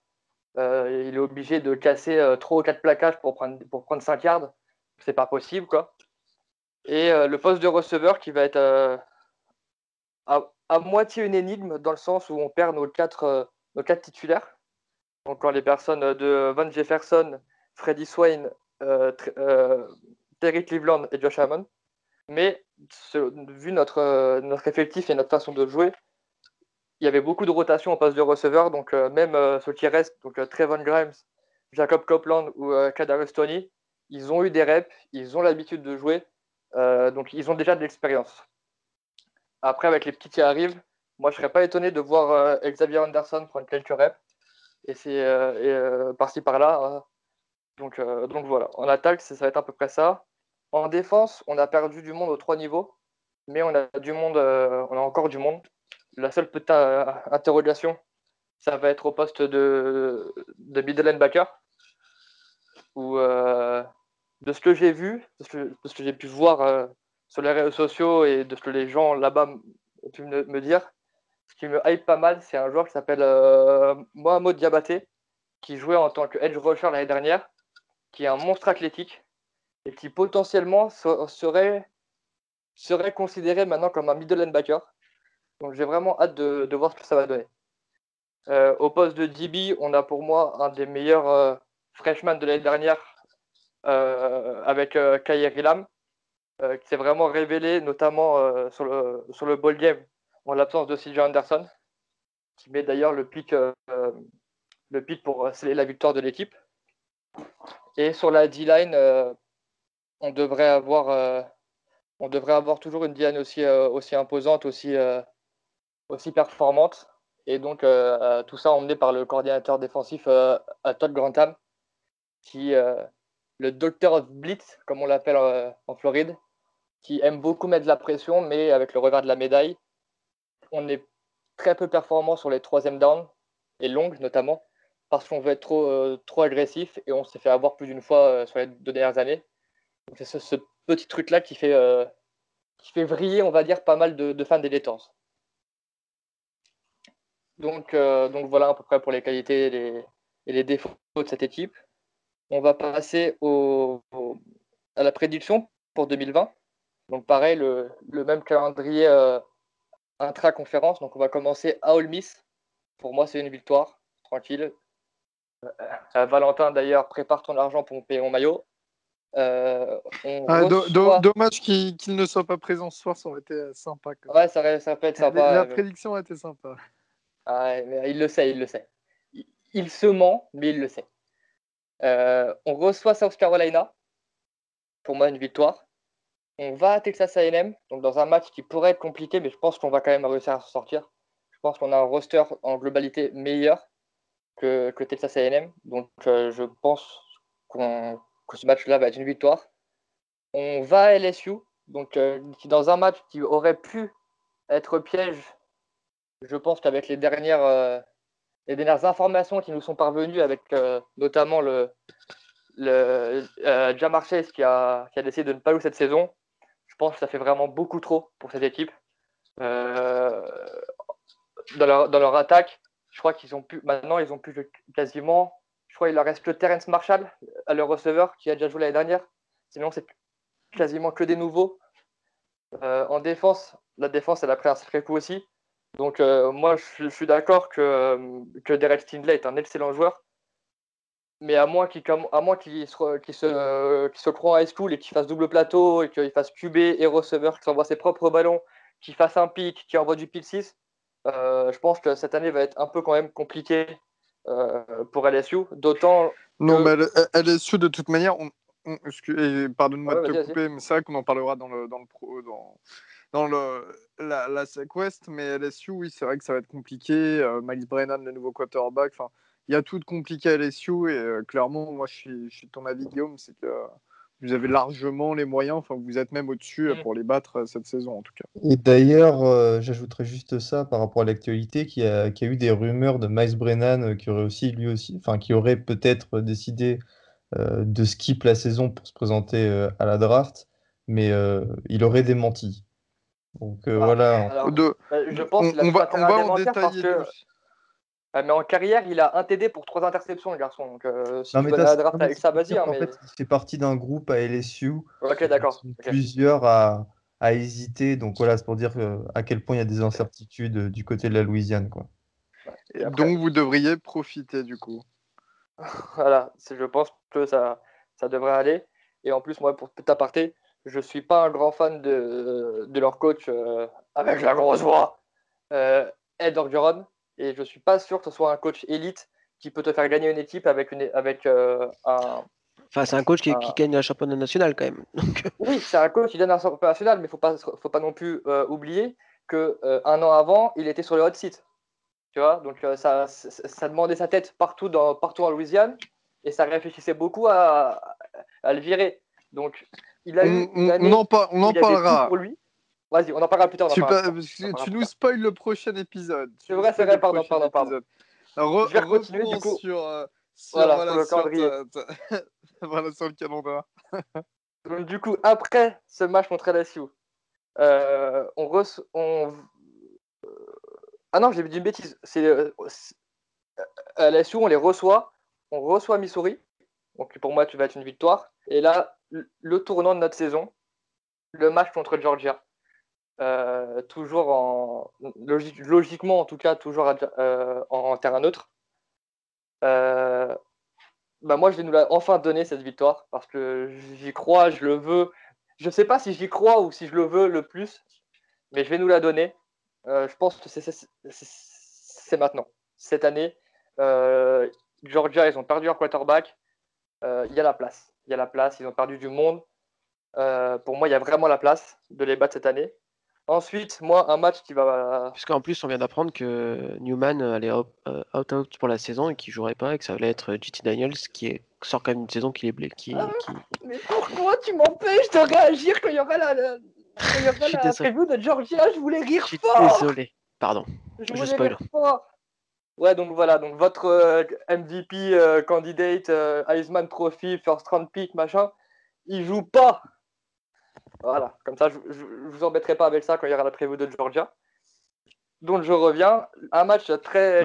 il est obligé de casser 3 ou 4 plaquages pour prendre, pour prendre 5 yards. C'est pas possible, quoi. Et le poste de receveur qui va être à moitié une énigme dans le sens où on perd nos quatre, euh, nos quatre titulaires. Donc quand les personnes de Van Jefferson, Freddy Swain, euh, euh, Terry Cleveland et Josh Hammond. Mais vu notre, notre effectif et notre façon de jouer, il y avait beaucoup de rotation en passe de receveur. Donc même ceux qui restent, donc Trevon Grimes, Jacob Copeland ou Kadarius Tony, ils ont eu des reps, ils ont l'habitude de jouer. donc ils ont déjà de l'expérience. Après, avec les petits qui arrivent, moi, je serais pas étonné de voir euh, Xavier Anderson prendre quelques reps. Et c'est euh, euh, par-ci par-là. Donc, donc voilà, en attaque, ça va être à peu près ça. En défense, on a perdu du monde aux trois niveaux, mais on a du monde, on a encore du monde. La seule petite interrogation, ça va être au poste de, de middle linebacker, où de ce que j'ai vu, de ce que, j'ai pu voir euh, sur les réseaux sociaux et de ce que les gens là-bas ont pu me, dire, ce qui me hype pas mal, c'est un joueur qui s'appelle euh, Mohamed Diabaté, qui jouait en tant que edge rusher l'année dernière, qui est un monstre athlétique et qui potentiellement serait, serait considéré maintenant comme un middle linebacker. Donc j'ai vraiment hâte de, voir ce que ça va donner. Euh, au poste de DB, on a pour moi un des meilleurs freshmen de l'année dernière euh, avec euh, Kairi Lam, euh, qui s'est vraiment révélé, notamment sur, le, sur le ball game, en l'absence de CJ Anderson, qui met d'ailleurs le pic, le pic pour sceller la victoire de l'équipe. Et sur la D-line, on devrait avoir on devrait avoir toujours une D-line aussi, aussi imposante, aussi, performante. Et donc, tout ça emmené par le coordinateur défensif Todd Grantham, qui, le Doctor of Blitz, comme on l'appelle euh, en Floride, qui aime beaucoup mettre la pression, mais avec le revers de la médaille, on est très peu performant sur les troisième downs et longues notamment, parce qu'on veut être trop, euh, trop agressif et on s'est fait avoir plus d'une fois euh, sur les deux dernières années. C'est ce, petit truc-là qui fait, qui fait vriller, on va dire, pas mal de, fans des Donc, donc voilà à peu près pour les qualités et les défauts de cette équipe. On va passer à la prédiction pour 2020. Donc pareil, le, même calendrier euh, intra-conférence. Donc on va commencer à All Miss. Pour moi, c'est une victoire. Tranquille. Euh, euh, Valentin, d'ailleurs, prépare ton argent pour me payer mon maillot. Ah, dommage qu'il ne soit pas présent ce soir, ça aurait été sympa. Ouais, ça, peut être sympa. La, prédiction a été sympa. Ah il le sait, il le sait. il se ment, mais il le sait. Euh, on reçoit South Carolina. Pour moi, une victoire. On va à Texas AM, donc dans un match qui pourrait être compliqué, mais je pense qu'on va quand même réussir à s'en sortir. Je pense qu'on a un roster en globalité meilleur que, Texas AM. Donc euh, je pense que ce match-là va être une victoire. On va à LSU, donc euh, dans un match qui aurait pu être piège, je pense qu'avec les dernières dernières informations qui nous sont parvenues avec euh, notamment le, le euh, Jamar Chase qui a, décidé de ne pas jouer cette saison, je pense que ça fait vraiment beaucoup trop pour cette équipe. Euh, dans, leur, attaque, je crois qu'ils ont pu, maintenant ils ont pu quasiment, je crois qu'il leur reste que Terence Marshall, à leur receveur, qui a déjà joué l'année dernière. Sinon, c'est quasiment que des nouveaux. en défense, la défense, elle a pris un sacré coup aussi. Donc euh, moi, je, suis d'accord que, euh, que Derek Stindley est un excellent joueur, mais à moins qu'il se, qu se, se croit en high school et qu'il fasse double plateau et qu'il fasse QB et receveur, qu'il envoie ses propres ballons, qu'il fasse un pic, qu'il envoie du pick 6, euh, je pense que cette année va être un peu quand même compliquée pour LSU, d'autant Non, mais LSU, de toute manière, on, pardonne-moi de te couper, mais c'est vrai qu'on en parlera dans le, dans le pro, dans, dans le, la, la West, mais LSU, oui, c'est vrai que ça va être compliqué. Euh, Miles Brennan, le nouveau quarterback, enfin, il y a tout de compliqué à LSU et euh, clairement, moi, je suis, je suis ton avis, Guillaume, c'est que vous avez largement les moyens, enfin, vous êtes même au-dessus euh, mm. pour les battre cette saison, en tout cas. Et d'ailleurs, j'ajouterais juste ça par rapport à l'actualité, qu'il y, a, y a eu des rumeurs de Miles Brennan qui aurait aussi, lui aussi, enfin, qui aurait peut-être décidé de skip la saison pour se présenter à la draft, mais il aurait démenti. Donc euh, voilà. Bah, je pense qu'il a on, va, on va en détailler. Mais en carrière, il a un TD pour trois interceptions, le garçon. Donc, euh, si non, mais la draft avec ça, vas-y. Hein, en fait, il fait partie d'un groupe à LSU. Ok, d'accord. Plusieurs à, à, hésiter. Donc voilà, c'est pour dire euh, à quel point il y a des incertitudes du côté de la Louisiane. Quoi. Donc vous devriez profiter du coup. voilà, je pense que ça, ça devrait aller. Et en plus, moi, pour petit aparté, je ne suis pas un grand fan de, de leur coach euh, avec la grosse voix, euh, Ed Orgeron. Et je ne suis pas sûr que ce soit un coach élite qui peut te faire gagner une équipe avec, une, avec euh, un. Enfin, c'est un coach qui, qui, gagne un championnat national quand même. oui, c'est un coach qui gagne un championnat national, mais il ne faut pas, faut pas non plus oublier qu'un an avant, il était sur le hot seat. Tu vois, donc ça, ça, demandait sa tête partout, dans, partout en Louisiane. et ça réfléchissait beaucoup à, à le virer. Donc, il a eu. On, on, en, on en parlera. Pour lui. Vas-y, on en parlera plus tard. Tu, tu nous spoil le prochain épisode. C'est vrai, c'est vrai, pardon, pardon, pardon. Re, je vais continuer du coup. Sur, euh, sur, voilà, voilà, sur le calendrier. voilà, sur le calendrier. Donc, du coup, après ce match contre LSU, euh, on, on ah non, j'ai dit une bêtise. C'est euh, à LSU, on les reçoit. On reçoit Missouri. Donc pour moi, tu vas être une victoire. Et là, le tournant de notre saison, le match contre Georgia. Euh, toujours en logiquement en tout cas toujours euh, en, terrain neutre. bah moi je vais nous la enfin donner cette victoire parce que j'y crois, je le veux. Je sais pas si j'y crois ou si je le veux le plus, mais je vais nous la donner. Euh, je pense que c'est maintenant. Cette année, euh, Georgia, ils ont perdu leur quarterback. Euh, il y a la place. Il y a la place. Ils ont perdu du monde. pour moi, il y a vraiment la place de les battre cette année. Ensuite, moi, un match qui va. Puisqu'en plus, on vient d'apprendre que Newman allait out-out pour la saison et qu'il jouerait pas et que ça allait être JT Daniels qui est... sort quand même une saison qui est blé. Qui, ah, Mais pourquoi tu m'empêches de réagir quand il y aura la, il y a pas la preview de Georgia, je voulais rire je suis fort. Désolé, pardon. Je, je spoil. Ouais, donc voilà, donc votre euh, MVP euh, candidate, euh, Heisman Trophy, first round pick, machin, il joue pas. Voilà, comme ça, je, je, vous embêterai pas avec ça quand il y aura la preview de Georgia. Donc je reviens, un match très.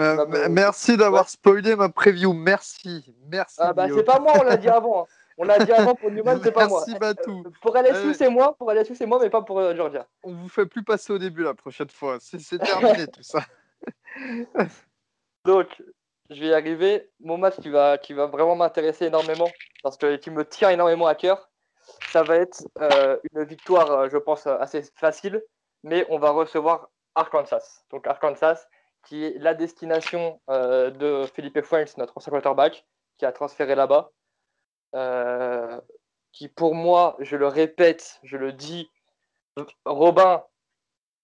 Merci d'avoir spoilé ma preview, merci, merci. Ah bah c'est pas moi, on l'a dit avant. Hein. On l'a dit avant pour Newman, c'est pas moi. Merci Batou. Euh, pour LSU, c'est moi. Pour LSU, c'est moi, mais pas pour euh, Georgia. On vous fait plus passer au début la prochaine fois. C'est terminé tout ça. Donc, je vais y arriver. Mon match qui va, qui va vraiment m'intéresser énormément, parce que qui me tient énormément à cœur, ça va être euh, une victoire, je pense, assez facile, mais on va recevoir Arkansas. Donc Arkansas, qui est la destination de Philippe Fuentes, notre ancien quarterback, qui a transféré là-bas. Euh, qui pour moi, je le répète, je le dis, Robin,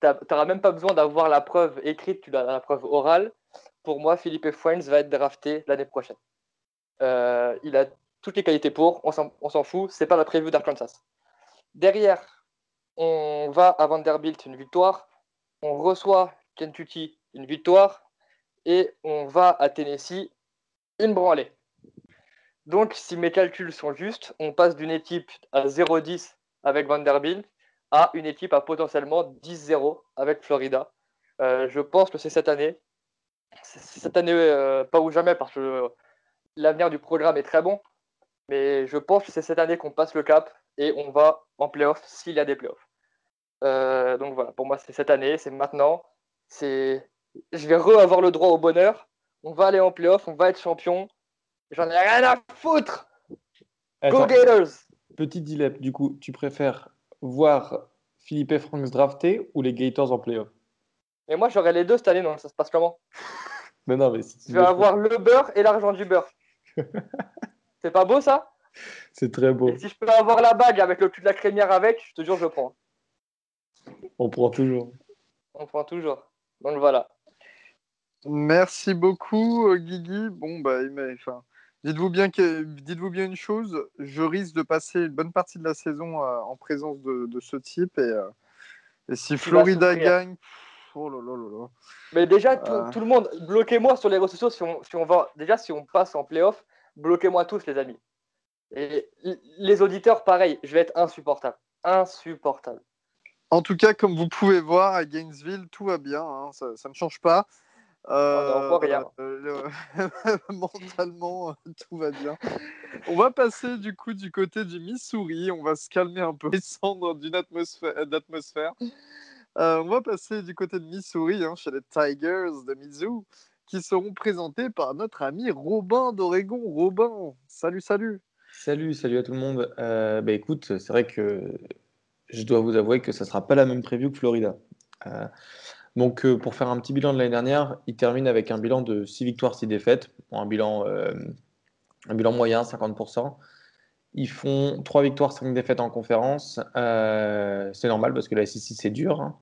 tu n'auras même pas besoin d'avoir la preuve écrite, tu as la preuve orale. Pour moi, Philippe Fuentes va être drafté l'année prochaine. Euh, il a toutes les qualités pour, on s'en fout, c'est pas la prévue d'Arkansas. Derrière, on va à Vanderbilt, une victoire. On reçoit Kentucky, une victoire. Et on va à Tennessee, une branlée. Donc, si mes calculs sont justes, on passe d'une équipe à 0-10 avec Vanderbilt à une équipe à potentiellement 10-0 avec Florida. Euh, je pense que c'est cette année. cette année, euh, pas ou jamais, parce que l'avenir du programme est très bon. Mais je pense que c'est cette année qu'on passe le cap et on va en playoff s'il y a des playoffs. Euh, donc voilà, pour moi, c'est cette année, c'est maintenant. C'est, je vais re-avoir le droit au bonheur. On va aller en playoff, on va être champion. J'en ai rien à foutre. Go Gators. Petit dilemme, du coup, tu préfères voir Philippe Franks drafté ou les Gators en playoff? Et moi, j'aurais les deux cette année, non Ça se passe comment? Mais non, mais tu vas avoir le beurre et l'argent du beurre. C'est pas beau ça? C'est très beau. Et si je peux avoir la bague avec le cul de la crémière avec, je te jure, je prends. On prend toujours. On prend toujours. Donc voilà. Merci beaucoup, euh, Guigui. Bon, bah, enfin, Dites-vous bien, que, dites-vous bien une chose, je risque de passer une bonne partie de la saison euh, en présence de, ce type. Et, euh, si Florida gagne, oh là là là là. Mais déjà, tout, euh. le monde, bloquez-moi sur les réseaux sociaux si on, si on va. Déjà, si on passe en playoff, bloquez-moi tous, les amis. Et les auditeurs, pareil, je vais être insupportable. Insupportable. En tout cas, comme vous pouvez voir, à Gainesville, tout va bien. Hein, ça, ça, ne change pas. Euh, rien. Euh, mentalement, tout va bien. On va passer du coup du côté du Missouri. On va se calmer un peu, descendre d'une atmosphère. Euh, on va passer du côté de Missouri, hein, chez les Tigers de Mizzou, qui seront présentés par notre ami Robin d'Oregon. Robin, salut, salut. Salut, salut à tout le monde. bah écoute, c'est vrai que je dois vous avouer que ça sera pas la même preview que Florida. Donc, euh, pour faire un petit bilan de l'année dernière, il termine avec un bilan de 6 victoires, 6 défaites, un bilan, euh, un bilan moyen, 50%. Ils font 3 victoires, 5 défaites en conférence. Euh, c'est normal parce que la SEC, c'est dur. Hein.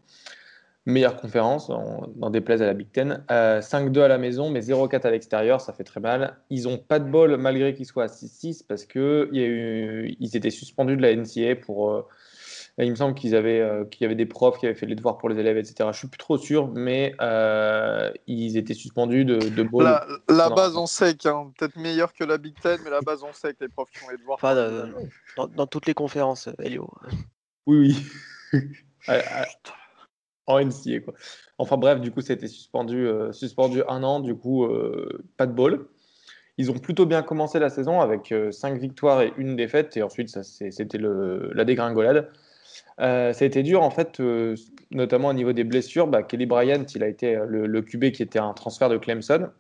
Meilleure conférence, dans des déplaise à la Big Ten. 5-2 à la maison, mais 0-4 à l'extérieur, ça fait très mal. Ils n'ont pas de bol malgré qu'ils soient à 6-6 parce qu'ils étaient suspendus de la NCA pour il me semble qu'ils avaient, euh, qu'il y avait des profs qui avaient fait les devoirs pour les élèves, etc. Je suis plus trop sûr, mais euh, ils étaient suspendus de, de La, la base en sec, hein. peut-être meilleure que la Big Ten, mais la base en sec, les profs qui font les devoirs. Enfin, euh, dans, toutes les conférences, Elio. Oui, oui. En NCA, quoi. Enfin bref, du coup, c'était suspendu, suspendu un an, du coup, pas de bol. Ils ont plutôt bien commencé la saison avec 5 victoires et une défaite, et ensuite, c'était la dégringolade. Euh, ça a été dur en fait, euh, notamment au niveau des blessures. Bah, Kelly Bryant, il a été euh, le, QB qui était un transfert de Clemson.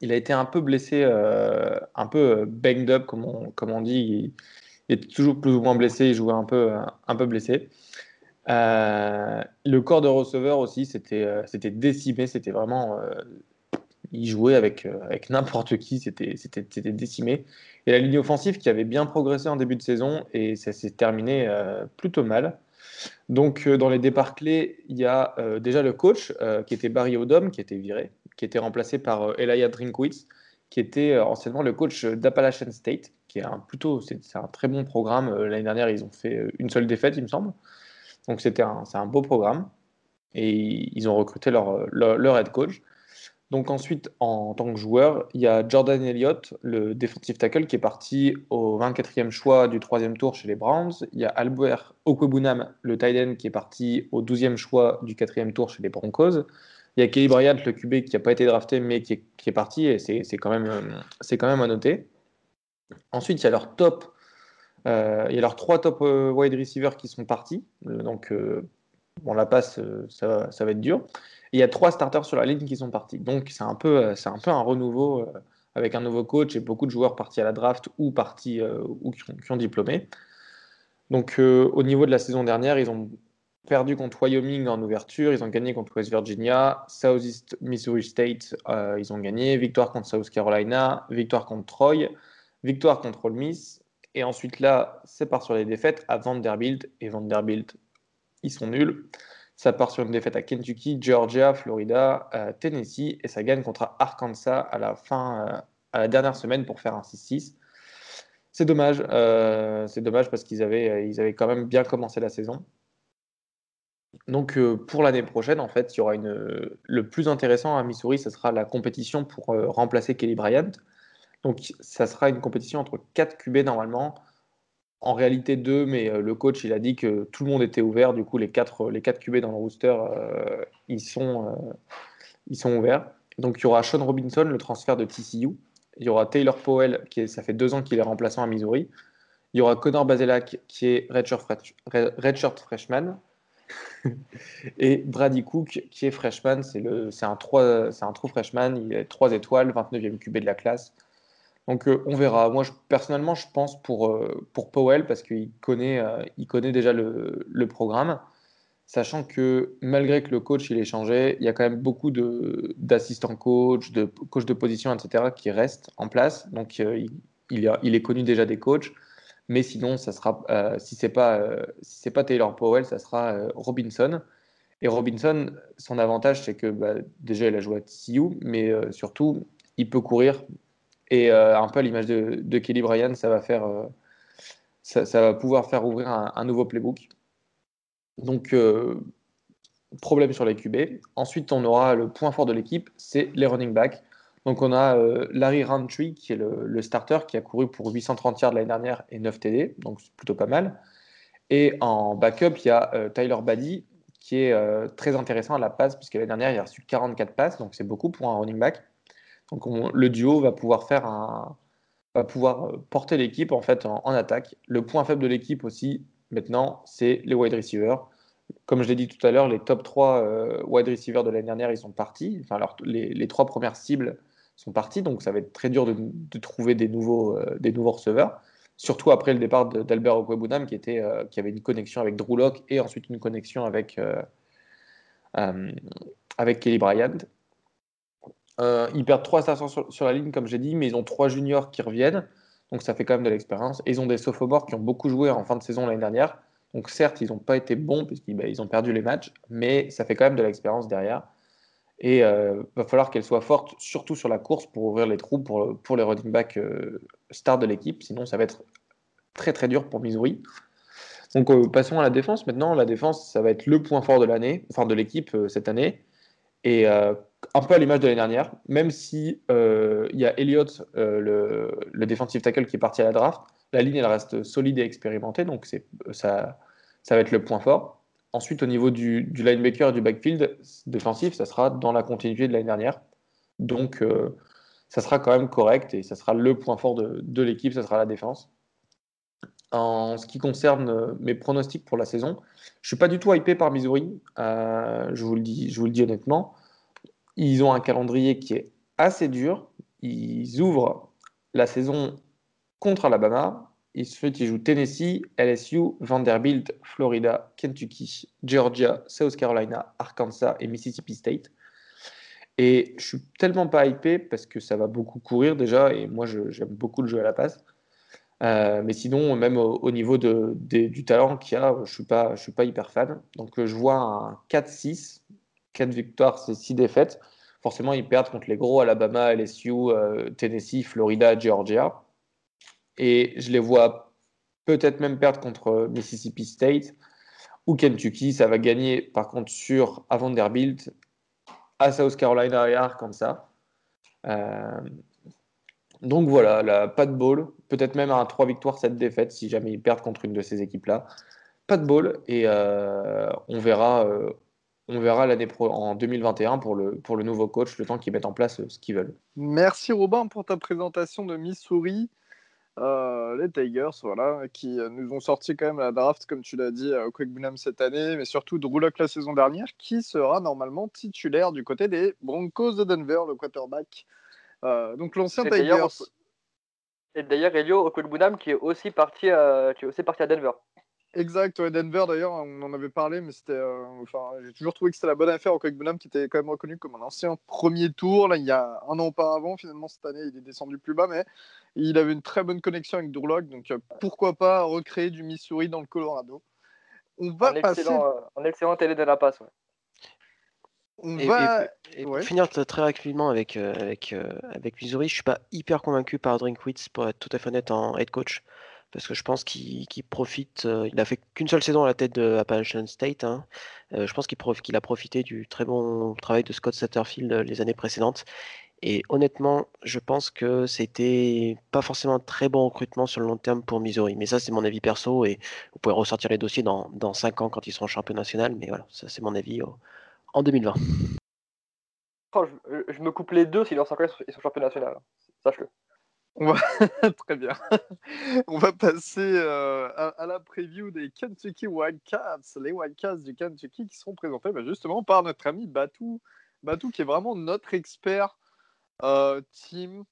Il a été un peu blessé, un peu banged up, comme on, dit. Il, est toujours plus ou moins blessé, il jouait un peu, un peu blessé. Le corps de receveur aussi, c'était c'était décimé, c'était vraiment. il jouait avec, avec n'importe qui, c'était décimé. Et la ligne offensive qui avait bien progressé en début de saison et ça s'est terminé euh, plutôt mal. Donc euh, dans les départs clés, il y a euh, déjà le coach qui était Barry Odom, qui était viré, qui était remplacé par Elijah Drinkwitz, qui était anciennement le coach d'Appalachian State, qui est plutôt c'est un très bon programme. L'année dernière, ils ont fait une seule défaite, il me semble. Donc c'était un, c'est un beau programme et ils ont recruté leur, head coach. Donc ensuite, en tant que joueur, il y a Jordan Elliott, le defensive tackle, qui est parti au 24e choix du troisième tour chez les Browns. Il y a Albert Okwebunam, le tight end, qui est parti au 12e choix du quatrième tour chez les Broncos. Il y a Kelly Bryant, le QB, qui n'a pas été drafté, mais qui est, parti, et c'est quand, même, quand même à noter. Ensuite, il y a leur top, euh, il y a leurs trois top euh, wide receivers qui sont partis. Donc, euh, bon, la passe, ça, va être dur il y a trois starters sur la ligne qui sont partis. Donc c'est un peu, euh, un peu un renouveau euh, avec un nouveau coach et beaucoup de joueurs partis à la draft ou partis euh, ou qui ont, diplômé. Donc au niveau de la saison dernière, ils ont perdu contre Wyoming en ouverture, ils ont gagné contre West Virginia, Southeast Missouri State, ils ont gagné, victoire contre South Carolina, victoire contre Troy, victoire contre Ole Miss, et ensuite là, c'est part sur les défaites à Vanderbilt, et Vanderbilt, ils sont nuls. Ça part sur une défaite à Kentucky, Georgia, Florida, euh, Tennessee, et ça gagne contre Arkansas à la fin, euh, à la dernière semaine pour faire un 6-6. C'est dommage, euh, c'est dommage parce qu'ils avaient, ils avaient quand même bien commencé la saison. Donc pour l'année prochaine, en fait, il y aura une, le plus intéressant à Missouri, ce sera la compétition pour remplacer Kelly Bryant. Donc ça sera une compétition entre 4 QB normalement en réalité deux, mais euh, le coach il a dit que tout le monde était ouvert. Du coup, les quatre, les quatre QB dans le rooster, euh, ils, sont, euh, ils sont ouverts. Donc, il y aura Sean Robinson, le transfert de TCU. Il y aura Taylor Powell, qui ça fait deux ans qu'il est remplaçant à Missouri. Il y aura Connor Bazelak, qui est redshirt, freshman. et Brady Cook, qui est freshman. C'est un, 3, un true freshman. Il est 3 étoiles, 29e QB de la classe. Donc euh, on verra. Moi, personnellement, je pense pour, euh, pour Powell, parce qu'il connaît, euh, il connaît déjà le, le, programme, sachant que malgré que le coach il ait changé, il y a quand même beaucoup d'assistants coach, de coach de position, etc., qui restent en place. Donc il, il, il, est connu déjà des coachs. Mais sinon, ça sera, si ce n'est pas, si pas Taylor Powell, ça sera Robinson. Et Robinson, son avantage, c'est que bah, déjà, il a joué à TCU, mais surtout, il peut courir et euh, un peu l'image de, Kelly Bryan, ça va, faire, euh, pouvoir faire ouvrir un, nouveau playbook. Donc, euh, problème sur les QB. Ensuite, on aura le point fort de l'équipe, c'est les running backs. Donc, on a Larry Roundtree, qui est le, starter, qui a couru pour 830 yards l'année dernière et 9 TD, donc c'est plutôt pas mal. Et en backup, il y a Tyler Baddy, qui est très intéressant à la passe, puisque l'année dernière, il a reçu 44 passes, donc c'est beaucoup pour un running back. Donc le duo va pouvoir faire va pouvoir euh, porter l'équipe en fait en, attaque. Le point faible de l'équipe aussi maintenant, c'est les wide receivers. Comme je l'ai dit tout à l'heure, les top 3 euh, wide receivers de l'année dernière, ils sont partis. Enfin, les, trois premières cibles sont parties, donc ça va être très dur de, trouver des nouveaux, euh, des nouveaux receveurs. Surtout après le départ d'Albert Okwebunam, qui, qui avait une connexion avec Drew Locke et ensuite une connexion avec, avec Kelly Bryant. Euh, ils perdent trois stations sur, la ligne, comme j'ai dit, mais ils ont trois juniors qui reviennent. Donc ça fait quand même de l'expérience. Et ils ont des sophomores qui ont beaucoup joué en fin de saison l'année dernière. Donc certes, ils n'ont pas été bons puisqu'ils bah, ont perdu les matchs, mais ça fait quand même de l'expérience derrière. Et il euh, va falloir qu'elle soit forte, surtout sur la course, pour ouvrir les trous pour, les running backs euh, stars de l'équipe. Sinon, ça va être très très dur pour Missouri. Donc passons à la défense. Maintenant, la défense, ça va être le point fort de l'année, enfin de l'équipe cette année. Et un peu à l'image de l'année dernière, même si il y a Elliott, le, le defensive tackle qui est parti à la draft, la ligne elle reste solide et expérimentée, donc ça, va être le point fort. Ensuite, au niveau du, linebacker et du backfield défensif, ça sera dans la continuité de l'année dernière. Donc, euh, ça sera quand même correct et ça sera le point fort de, l'équipe, ça sera la défense. En ce qui concerne euh, mes pronostics pour la saison, je suis pas du tout hypé par Missouri. Euh, je, vous le dis, je vous le dis honnêtement. Ils ont un calendrier qui est assez dur. Ils ouvrent la saison contre Alabama, Ensuite, il joue Tennessee, LSU, Vanderbilt, Florida, Kentucky, Georgia, South Carolina, Arkansas et Mississippi State. Et je suis tellement pas hypé parce que ça va beaucoup courir déjà et moi j'aime beaucoup le jeu à la passe. Euh, mais sinon, même au, niveau de, du talent qu'il y a, je suis pas, je suis pas hyper fan. Donc je vois un 4-6, 4 victoires, c'est 6 défaites. Forcément, ils perdent contre les gros Alabama, LSU, euh, Tennessee, Florida, Georgia. Et je les vois peut-être même perdre contre Mississippi State ou Kentucky. Ça va gagner par contre sur à Vanderbilt, à South Carolina et à Arkansas. Euh, donc voilà, pas de ball. Peut-être même un 3 victoires, 7 défaites si jamais ils perdent contre une de ces équipes-là. Pas de ball et euh, on verra. Euh, on verra l'année pro en 2021 pour le, pour le nouveau coach, le temps qu'ils mettent en place ce qu'ils veulent. Merci Robin pour ta présentation de Missouri. Euh, les Tigers, voilà, qui euh, nous ont sorti quand même la draft, comme tu l'as dit, au Quick cette année, mais surtout Drew la saison dernière, qui sera normalement titulaire du côté des Broncos de Denver, le quarterback. Euh, donc l'ancien Tigers. Et d'ailleurs, Elio Quick qui est aussi parti, qui est aussi parti à Denver. Exact, Denver d'ailleurs, on en avait parlé, mais c'était. Euh, enfin, j'ai toujours trouvé que c'était la bonne affaire au Bonham qui était quand même reconnu comme un ancien premier tour. Là, il y a un an auparavant, finalement, cette année, il est descendu plus bas, mais il avait une très bonne connexion avec Durlock, donc euh, pourquoi pas recréer du Missouri dans le Colorado. On va en passer. Excellent, euh, en excellent télé de la passe, ouais. On va... pour finir très rapidement avec, avec, avec Missouri, je suis pas hyper convaincu par Drinkwitz pour être tout à fait honnête en head coach parce que je pense qu'il profite. Euh, il a fait qu'une seule saison à la tête de Appalachian State. Hein. Euh, je pense qu'il a profité du très bon travail de Scott Satterfield euh, les années précédentes. Et honnêtement, je pense que c'était pas forcément un très bon recrutement sur le long terme pour Missouri. Mais ça, c'est mon avis perso et vous pouvez ressortir les dossiers dans, dans 5 ans quand ils seront champions national. Mais voilà, ça, c'est mon avis en 2020. je, me coupe les deux si dans 5 ans ils sont champions national. Sache-le. On va... Très bien. On va passer euh, à, la preview des Kentucky Wildcats, les Wildcats du Kentucky qui seront présentés bah, justement par notre ami Batou. Batou qui est vraiment notre expert euh, team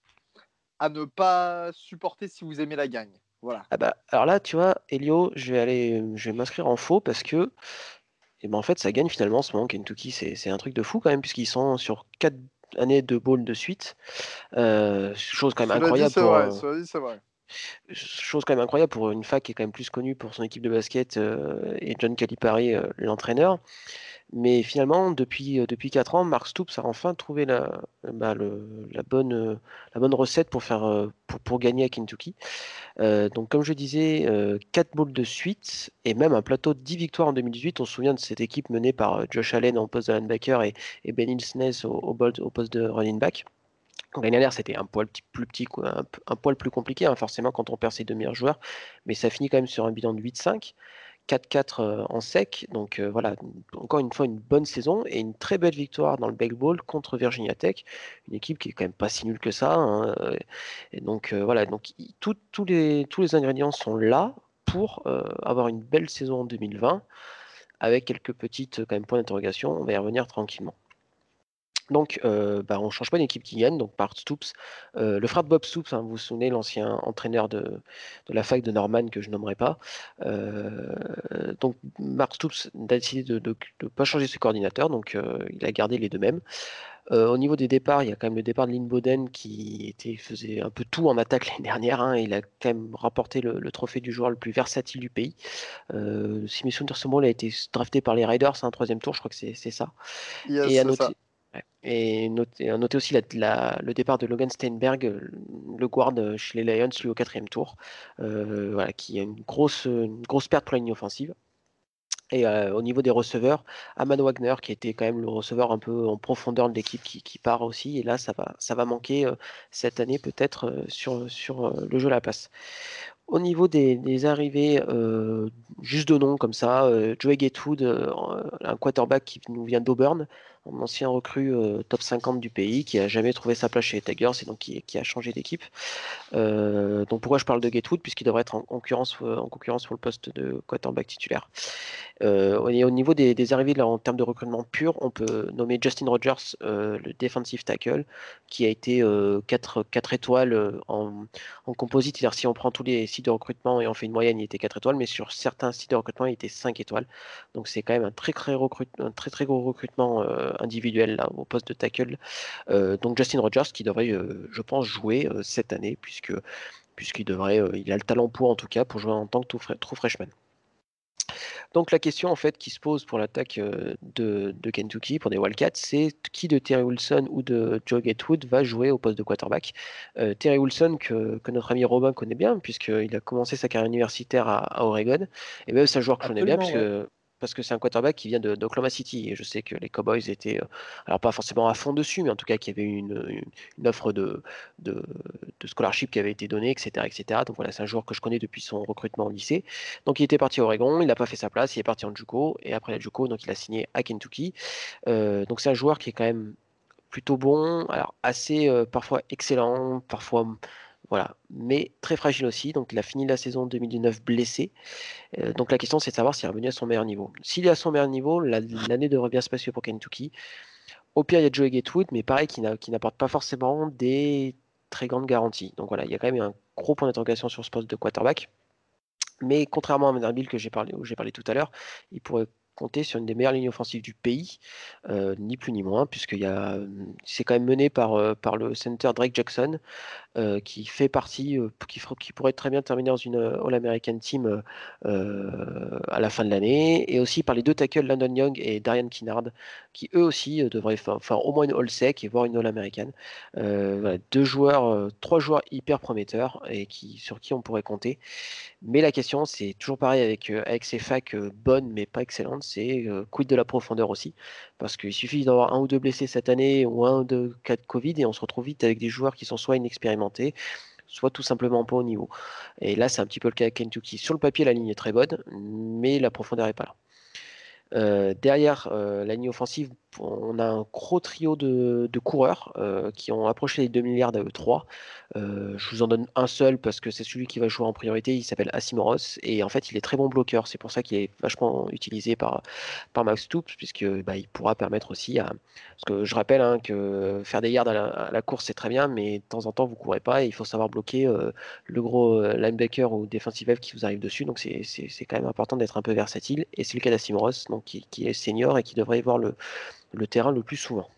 à ne pas supporter si vous aimez la gagne. Voilà. Ah bah, alors là, tu vois, Elio, je vais aller, je vais m'inscrire en faux parce que eh ben en fait, ça gagne finalement en ce moment. Kentucky, c'est un truc de fou quand même, puisqu'ils sont sur 4 année de ball de suite. Euh, chose quand même incroyable pour. Chose quand même incroyable pour une fac qui est quand même plus connue pour son équipe de basket euh, et John Calipari, euh, l'entraîneur. Mais finalement, depuis, depuis 4 ans, Mark Stoops a enfin trouvé la, bah, la, bonne, la bonne recette pour, faire, pour, pour gagner à Kentucky. donc, comme je disais, 4 balls de suite et même un plateau de 10 victoires en 2018. On se souvient de cette équipe menée par Josh Allen en poste de linebacker et, et Ben au, au, poste de running back. L'année dernière, c'était un poil plus petit, un, poil plus compliqué, hein, forcément, quand on perd ses deux meilleurs joueurs. Mais ça finit quand même sur un bilan de 8-5. 4-4 euh, en sec. Donc euh, voilà, encore une fois, une bonne saison et une très belle victoire dans le Big Ball contre Virginia Tech, une équipe qui est quand même pas si nulle que ça. Hein, euh, donc voilà, donc tous les, tous les ingrédients sont là pour avoir une belle saison en 2020 avec quelques petites quand même points d'interrogation. On va y revenir tranquillement. Donc, euh, bah, on ne change pas d'équipe qui gagne. Donc, par Stoops, euh, le frère de Bob Stoops, hein, vous vous souvenez, l'ancien entraîneur de, de, la fac de Norman, que je nommerai pas. Euh, donc, Mark Stoops a décidé de ne pas changer ses coordinateurs. Donc, il a gardé les deux mêmes. au niveau des départs, il y a quand même le départ de Lynn Boden qui était, faisait un peu tout en attaque l'année dernière. Hein. il a quand même remporté le, trophée du joueur le plus versatile du pays. si mes souvenirs sont a été drafté par les Raiders, un hein, troisième tour, je crois que c'est ça. et à noter, et noter, aussi le départ de Logan Steinberg, le guard chez les Lions, lui au quatrième tour, euh, voilà, qui a une grosse, grosse perte pour la ligne offensive. Et euh, au niveau des receveurs, Aman Wagner, qui était quand même le receveur un peu en profondeur de l'équipe, qui, part aussi. Et là, ça va, ça va manquer euh, cette année peut-être sur, sur le jeu à la passe. Au niveau des, arrivées, juste de nom comme ça, Joey Gatewood, un quarterback qui nous vient d'Auburn, un ancien recrue euh, top 50 du pays qui a jamais trouvé sa place chez les Tigers et donc qui, a changé d'équipe. Euh, donc pourquoi je parle de Gatewood puisqu'il devrait être en concurrence, euh, en concurrence pour le poste de quarterback titulaire. au niveau des, arrivées là, en termes de recrutement pur, on peut nommer Justin Rogers, le defensive tackle, qui a été 4, 4, étoiles en, en composite. C'est-à-dire si on prend tous les sites de recrutement et on fait une moyenne, il était 4 étoiles, mais sur certains sites de recrutement, il était 5 étoiles. Donc c'est quand même un très très, recrute, un très, très gros recrutement individuel là, au poste de tackle. Euh, donc Justin Rogers qui devrait, euh, je pense, jouer euh, cette année puisque puisqu'il devrait, il a le talent pour en tout cas pour jouer en tant que true freshman. Donc la question en fait qui se pose pour l'attaque de, Kentucky, pour des Wildcats, c'est qui de Terry Wilson ou de Joe Gatewood va jouer au poste de quarterback? Terry Wilson que, notre ami Robin connaît bien puisqu'il a commencé sa carrière universitaire à, Oregon, et même c'est un joueur que je connais bien puisque parce que c'est un quarterback qui vient d'Oklahoma City. Et je sais que les Cowboys étaient, euh, alors pas forcément à fond dessus, mais en tout cas qu'il y avait une, offre de, de, scholarship qui avait été donnée, etc. etc. Donc voilà, c'est un joueur que je connais depuis son recrutement au lycée. Donc il était parti à Oregon, il n'a pas fait sa place, il est parti en Juco, et après la Juco, donc il a signé à Kentucky. Euh, donc c'est un joueur qui est quand même plutôt bon, alors assez euh, parfois excellent, parfois voilà, mais très fragile aussi. Donc, il a fini la saison 2019 blessé. Euh, donc, la question, c'est de savoir s'il est revenu à son meilleur niveau. S'il est à son meilleur niveau, l'année devrait bien se passer pour Kentucky. Au pire, il y a Joey Gatewood, mais pareil, qui n'apporte pas forcément des très grandes garanties. Donc, voilà, il y a quand même un gros point d'interrogation sur ce poste de quarterback. Mais contrairement à Vanderbilt que j'ai parlé, où j'ai parlé tout à l'heure, il pourrait compter sur une des meilleures lignes offensives du pays, euh, ni plus ni moins, puisqu'il c'est quand même mené par, euh, le center Drake Jackson, euh, qui fait partie, qui, pourrait très bien terminer dans une All-American Team à la fin de l'année, et aussi par les deux tackles Landon Young et Darian Kinnard, qui eux aussi devraient faire, au moins une All-Sec et voir une All-American. deux joueurs, trois joueurs hyper prometteurs et qui, sur qui on pourrait compter. Mais la question, c'est toujours pareil avec, avec ces facs bonnes mais pas excellentes c'est quid de la profondeur aussi. Parce qu'il suffit d'avoir un ou deux blessés cette année ou un ou deux cas de Covid et on se retrouve vite avec des joueurs qui sont soit inexpérimentés, soit tout simplement pas au niveau. Et là, c'est un petit peu le cas à Kentucky. Sur le papier, la ligne est très bonne, mais la profondeur n'est pas là. Derrière la ligne offensive, on a un gros trio de, coureurs euh, qui ont approché les 2 milliards d'AE3. je vous en donne un seul parce que c'est celui qui va jouer en priorité. Il s'appelle Asimoros et en fait, il est très bon bloqueur. C'est pour ça qu'il est vachement utilisé par, par Max Stoops, puisque bah, pourra permettre aussi à. Parce que je rappelle hein, que faire des yards à la, course, c'est très bien, mais de temps en temps, vous courez pas et il faut savoir bloquer le gros linebacker ou defensive end qui vous arrive dessus. Donc, c'est quand même important d'être un peu versatile et c'est le cas d'Asimoros. Donc, qui, est senior et qui devrait voir le, terrain le plus souvent.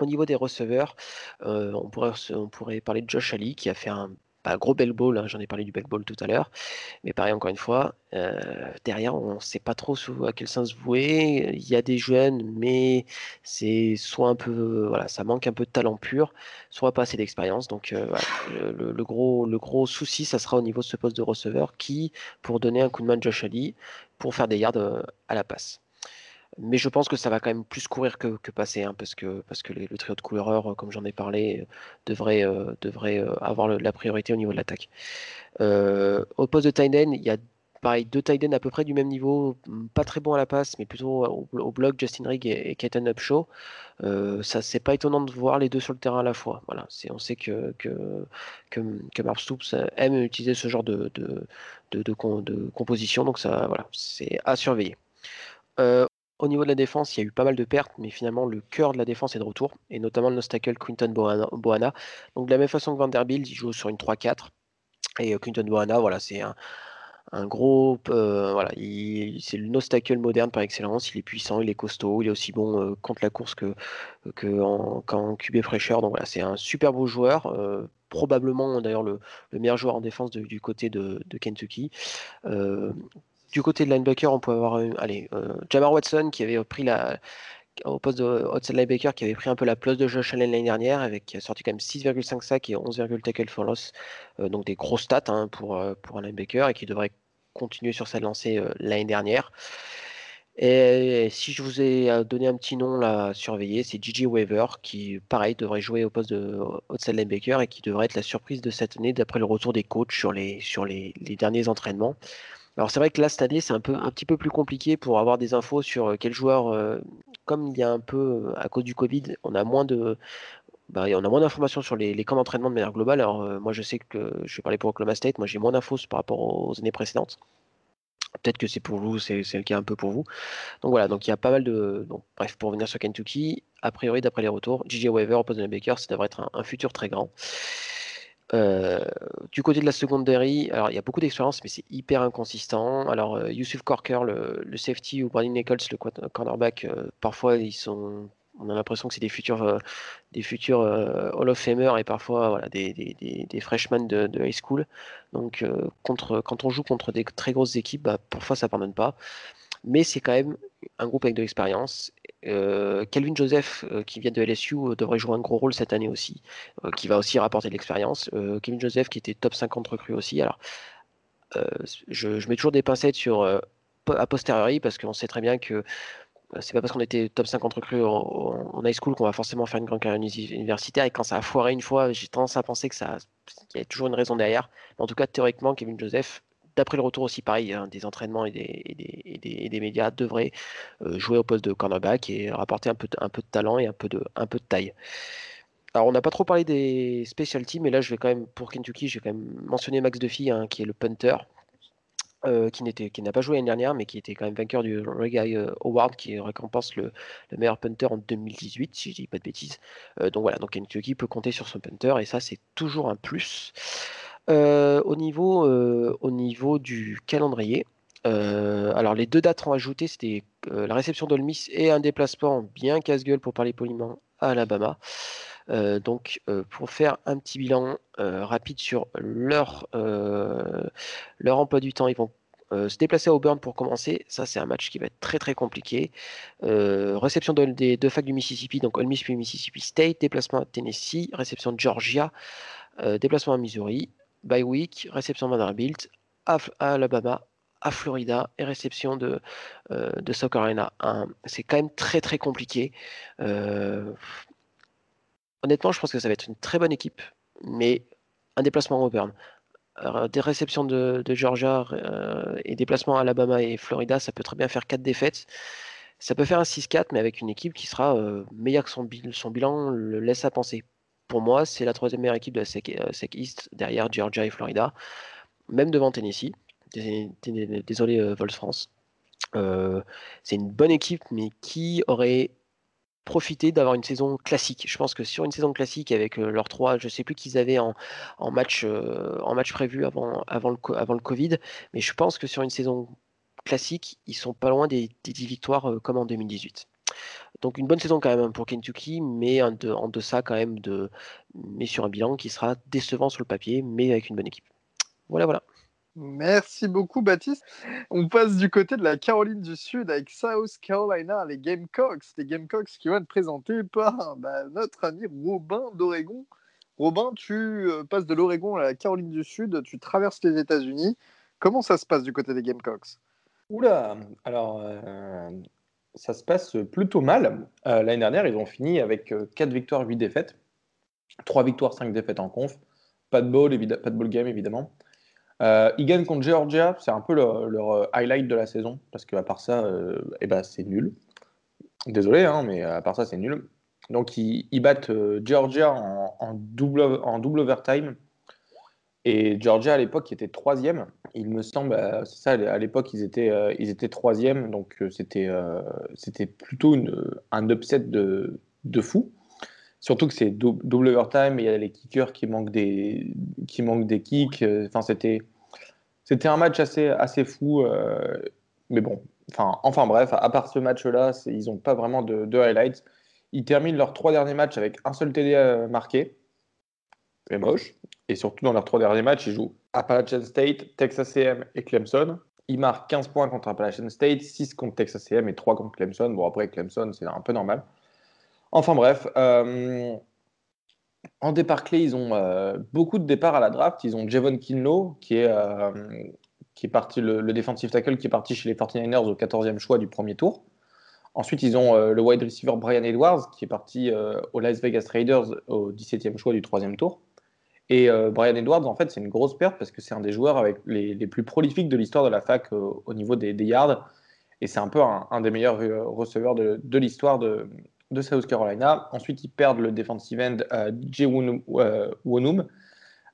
Au niveau des receveurs, euh, on, pourrait, on pourrait parler de Josh Ali qui a fait un gros bell ball, hein, j'en ai parlé du bell ball tout à l'heure, mais pareil encore une fois, euh, derrière on ne sait pas trop à quel sens vouer, il y a des jeunes, mais c'est soit un peu, voilà, ça manque un peu de talent pur, soit pas assez d'expérience, donc euh, le, gros, le gros souci, ça sera au niveau de ce poste de receveur qui, pour donner un coup de main à Josh Ali, pour faire des yards à la passe. Mais je pense que ça va quand même plus courir que, passer, hein, parce que, parce que le trio de coureurs, comme j'en ai parlé, devrait, euh, devrait euh, avoir la priorité au niveau de l'attaque. au poste de tight il y a pareil deux tight à peu près du même niveau, pas très bon à la passe, mais plutôt au, bloc Justin Rigg et, Keaton Upshaw. c'est pas étonnant de voir les deux sur le terrain à la fois. Voilà, on sait que que, que, Stoops aime utiliser ce genre de, de, de, composition, donc ça voilà, c'est à surveiller. Au niveau de la défense, il y a eu pas mal de pertes, mais finalement, le cœur de la défense est de retour, et notamment le nostacle Quinton Boana. Donc, de la même façon que Vanderbilt, il joue sur une 3-4. Et euh, Quinton Boana, voilà, c'est un, gros. Euh, voilà, c'est le nostacle moderne par excellence. Il est puissant, il est costaud, il est aussi bon euh, contre la course que, que en, qu'en QB fraîcheur. Donc voilà, c'est un super beau joueur. probablement d'ailleurs le, meilleur joueur en défense du côté de Kentucky. Du côté de linebacker, on peut avoir allez, euh, Jamar Watson qui avait pris la au poste de outside linebacker qui avait pris un peu la place de Josh Allen l'année dernière avec qui a sorti quand même 6,5 sacs et 11, tackle for loss euh, donc des grosses stats hein, pour, euh, pour un linebacker et qui devrait continuer sur sa lancée l'année dernière et si je vous ai donné un petit nom à surveiller, c'est Gigi Weaver qui, pareil, devrait jouer au poste de outside linebacker et qui devrait être la surprise de cette année d'après le retour des coachs sur les derniers entraînements. Alors c'est vrai que là cette année c'est un peu un petit peu plus compliqué pour avoir des infos sur euh, quel joueur, euh, comme il y a un peu euh, à cause du Covid, on a moins de bah, on a moins d'informations sur les, camps d'entraînement de manière globale. Alors moi je sais que je vais parler pour Oklahoma State, moi j'ai moins d'infos par rapport aux années précédentes. Peut-être que c'est pour vous, c'est le cas un peu pour vous. Donc voilà, donc il y a pas mal de. Donc, bref, pour revenir sur Kentucky, a priori, d'après les retours, JJ Weaver de Baker, ça devrait être un futur très grand. Du côté de la secondary, alors il y a beaucoup d'expérience, mais c'est hyper inconsistant. Alors Yusuf Corker, le, safety, ou Brandon Nichols, le cornerback, parfois ils sont, on a l'impression que c'est des futurs, des futurs Hall of Famer et parfois voilà, des, des, des, freshmen de, high school. Donc contre, quand on joue contre des très grosses équipes, bah, parfois ça pardonne pas. Mais c'est quand même un groupe avec de l'expérience euh, Calvin Joseph, euh, qui vient de LSU, euh, devrait jouer un gros rôle cette année aussi, qui va aussi rapporter de l'expérience. Calvin Joseph, qui était top 50 recrue aussi. Alors, je, mets toujours des pincettes sur a posteriori parce qu'on sait très bien que c'est pas parce qu'on était top 50 recrues en, high school qu'on va forcément faire une grande carrière universitaire. Et quand ça a foiré une fois, j'ai tendance à penser que ça, qu'il y a toujours une raison derrière. en tout cas, théoriquement, Kevin Joseph d'après le retour aussi, pareil, hein, des entraînements et des, médias devraient euh, jouer au poste de cornerback et rapporter un peu, de talent et un peu de, taille. Alors, on n'a pas trop parlé des special teams, mais là, je vais quand même, pour Kentucky, je vais quand même mentionner Max Duffy, hein, qui est le punter. Euh, qui n'a pas joué l'année dernière, mais qui était quand même vainqueur du Reggae euh, Award, qui récompense le, meilleur punter en 2018, si je dis pas de bêtises. donc voilà, donc Kentucky peut compter sur son punter, et ça, c'est toujours un plus. Euh, au, niveau, euh, au niveau du calendrier, euh, alors les deux dates à ajouter, c'était la réception d'Olmis et un déplacement bien casse-gueule pour parler poliment à Alabama. donc pour faire un petit bilan rapide sur leur, leur emploi du temps, ils vont se déplacer à Auburn pour commencer. Ça, c'est un match qui va être très très compliqué. réception des deux facs du Mississippi, donc Ole Miss puis Mississippi State. Déplacement à Tennessee. Réception de Georgia. déplacement à Missouri bye week, réception Vanderbilt, à, Alabama, à Florida et réception de, euh, de. C'est quand même très très compliqué. Euh, honnêtement, je pense que ça va être une très bonne équipe, mais un déplacement Auburn. des réceptions de, Georgia euh, et déplacements à Alabama et Florida, ça peut très bien faire 4 défaites. Ça peut faire un 6-4, mais avec une équipe qui sera meilleure que son, son bilan le laisse à penser pour moi, c'est la troisième meilleure équipe de la SEC, euh, East, derrière Georgia et Florida, même devant Tennessee. Désolé, euh, Vols France. Euh, c'est une bonne équipe, mais qui aurait profité d'avoir une saison classique? Je pense que sur une saison classique avec leurs trois, je ne sais plus qu'ils avaient en, match, en match prévu avant, le Covid, mais je pense que sur une saison classique, ils sont pas loin des, des 10 victoires comme en 2018. Donc une bonne saison quand même hein, pour Kentucky, mais en, de, en deçà quand même de, mais sur un bilan qui sera décevant sur le papier, mais avec une bonne équipe. Voilà, voilà. Merci beaucoup, Baptiste. On passe du côté de la Caroline du Sud avec South Carolina, les Gamecocks. Les Gamecocks qui vont être présentés par bah, notre ami Robin d'Oregon. Robin, tu euh, passes de l'Oregon à la Caroline du Sud, tu traverses les États-Unis. Comment ça se passe du côté des Gamecocks? Oula, alors euh, ça se passe plutôt mal. Euh, l'année dernière, ils ont fini avec 4 euh, victoires, 8 défaites. 3 victoires, 5 défaites en conf. Pas de ball, pas de ball game, évidemment. Euh, ils gagnent contre Georgia, c'est un peu leur, highlight de la saison, parce qu'à part ça, eh ben, c'est nul. Désolé, hein, mais à part ça, c'est nul. Donc, ils, battent Georgia en double overtime. Et Georgia, à l'époque, était troisième, il me semble, euh, c'est ça, à l'époque, ils étaient, euh, ils étaient troisième, donc euh, c'était, c'était plutôt un upset de, de fou. Surtout que c'est double overtime, et il y a les kickers qui manquent des, qui manquent des kicks. Enfin, c'était, c'était un match assez, assez fou. mais bon, enfin, enfin bref, à part ce match-là, ils n'ont pas vraiment de, de, highlights. Ils terminent leurs trois derniers matchs avec un seul TD marqué. C'est moche. Et surtout, dans leurs trois derniers matchs, ils jouent Appalachian State, Texas AM et Clemson. Ils marquent 15 points contre Appalachian State, 6 contre Texas AM et 3 contre Clemson. Bon, après, Clemson, c'est un peu normal. Enfin bref, euh, en départ clé, ils ont euh, beaucoup de départs à la draft. Ils ont Javon Kinlo, qui est, euh, qui est parti, le, le, tackle qui est parti chez les 49ers au 14e choix du premier tour. Ensuite, ils ont le wide receiver Brian Edwards, qui est parti aux Las Vegas Raiders au 17e choix du troisième tour. Et euh, Brian Edwards, en fait, c'est une grosse perte parce que c'est un des joueurs avec les, plus prolifiques de l'histoire de la fac euh, au niveau des, yards. Et c'est un peu un, des meilleurs euh, receveurs de, l'histoire de, South Carolina. Ensuite, ils perdent le defensive end Jay Wonum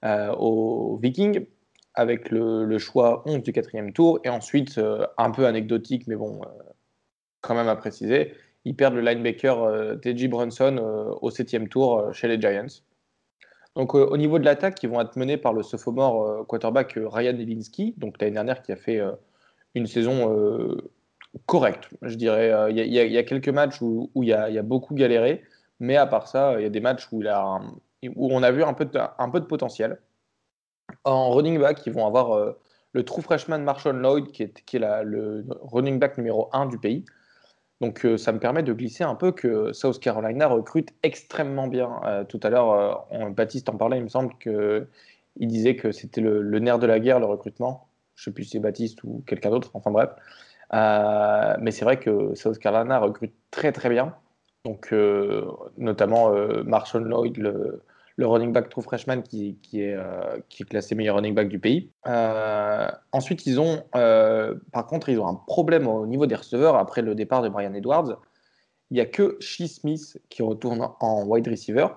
au Viking avec le, le, choix 11 du quatrième tour. Et ensuite, un peu anecdotique, mais bon, quand même à préciser, ils perdent le linebacker TJ Brunson au septième tour chez les Giants. Donc, euh, au niveau de l'attaque, ils vont être menés par le sophomore euh, quarterback euh, Ryan Elinski, donc l'année dernière qui a fait une saison correcte, je dirais. Il y, a quelques matchs où, il, y a, beaucoup galéré, mais à part ça, il y a des matchs où, on a vu un peu, de, potentiel. En running back, ils vont avoir le true freshman Marshall Lloyd, qui est, le running back numéro 1 du pays. Donc euh, ça me permet de glisser un peu que South Carolina recrute extrêmement bien. Euh, tout à l'heure, euh, Baptiste en parlait, il me semble qu'il disait que c'était le, nerf de la guerre, le recrutement. Je ne sais plus si c'est Baptiste ou quelqu'un d'autre, enfin bref. mais c'est vrai que South Carolina recrute très très bien. Donc notamment Marshall Lloyd, le, le running back true freshman qui, qui, est, euh, qui est classé meilleur running back du pays. Euh, ensuite, ils ont, euh, par contre, ils ont un problème au niveau des receveurs après le départ de Brian Edwards. Il n'y a que Shee Smith qui retourne en wide receiver.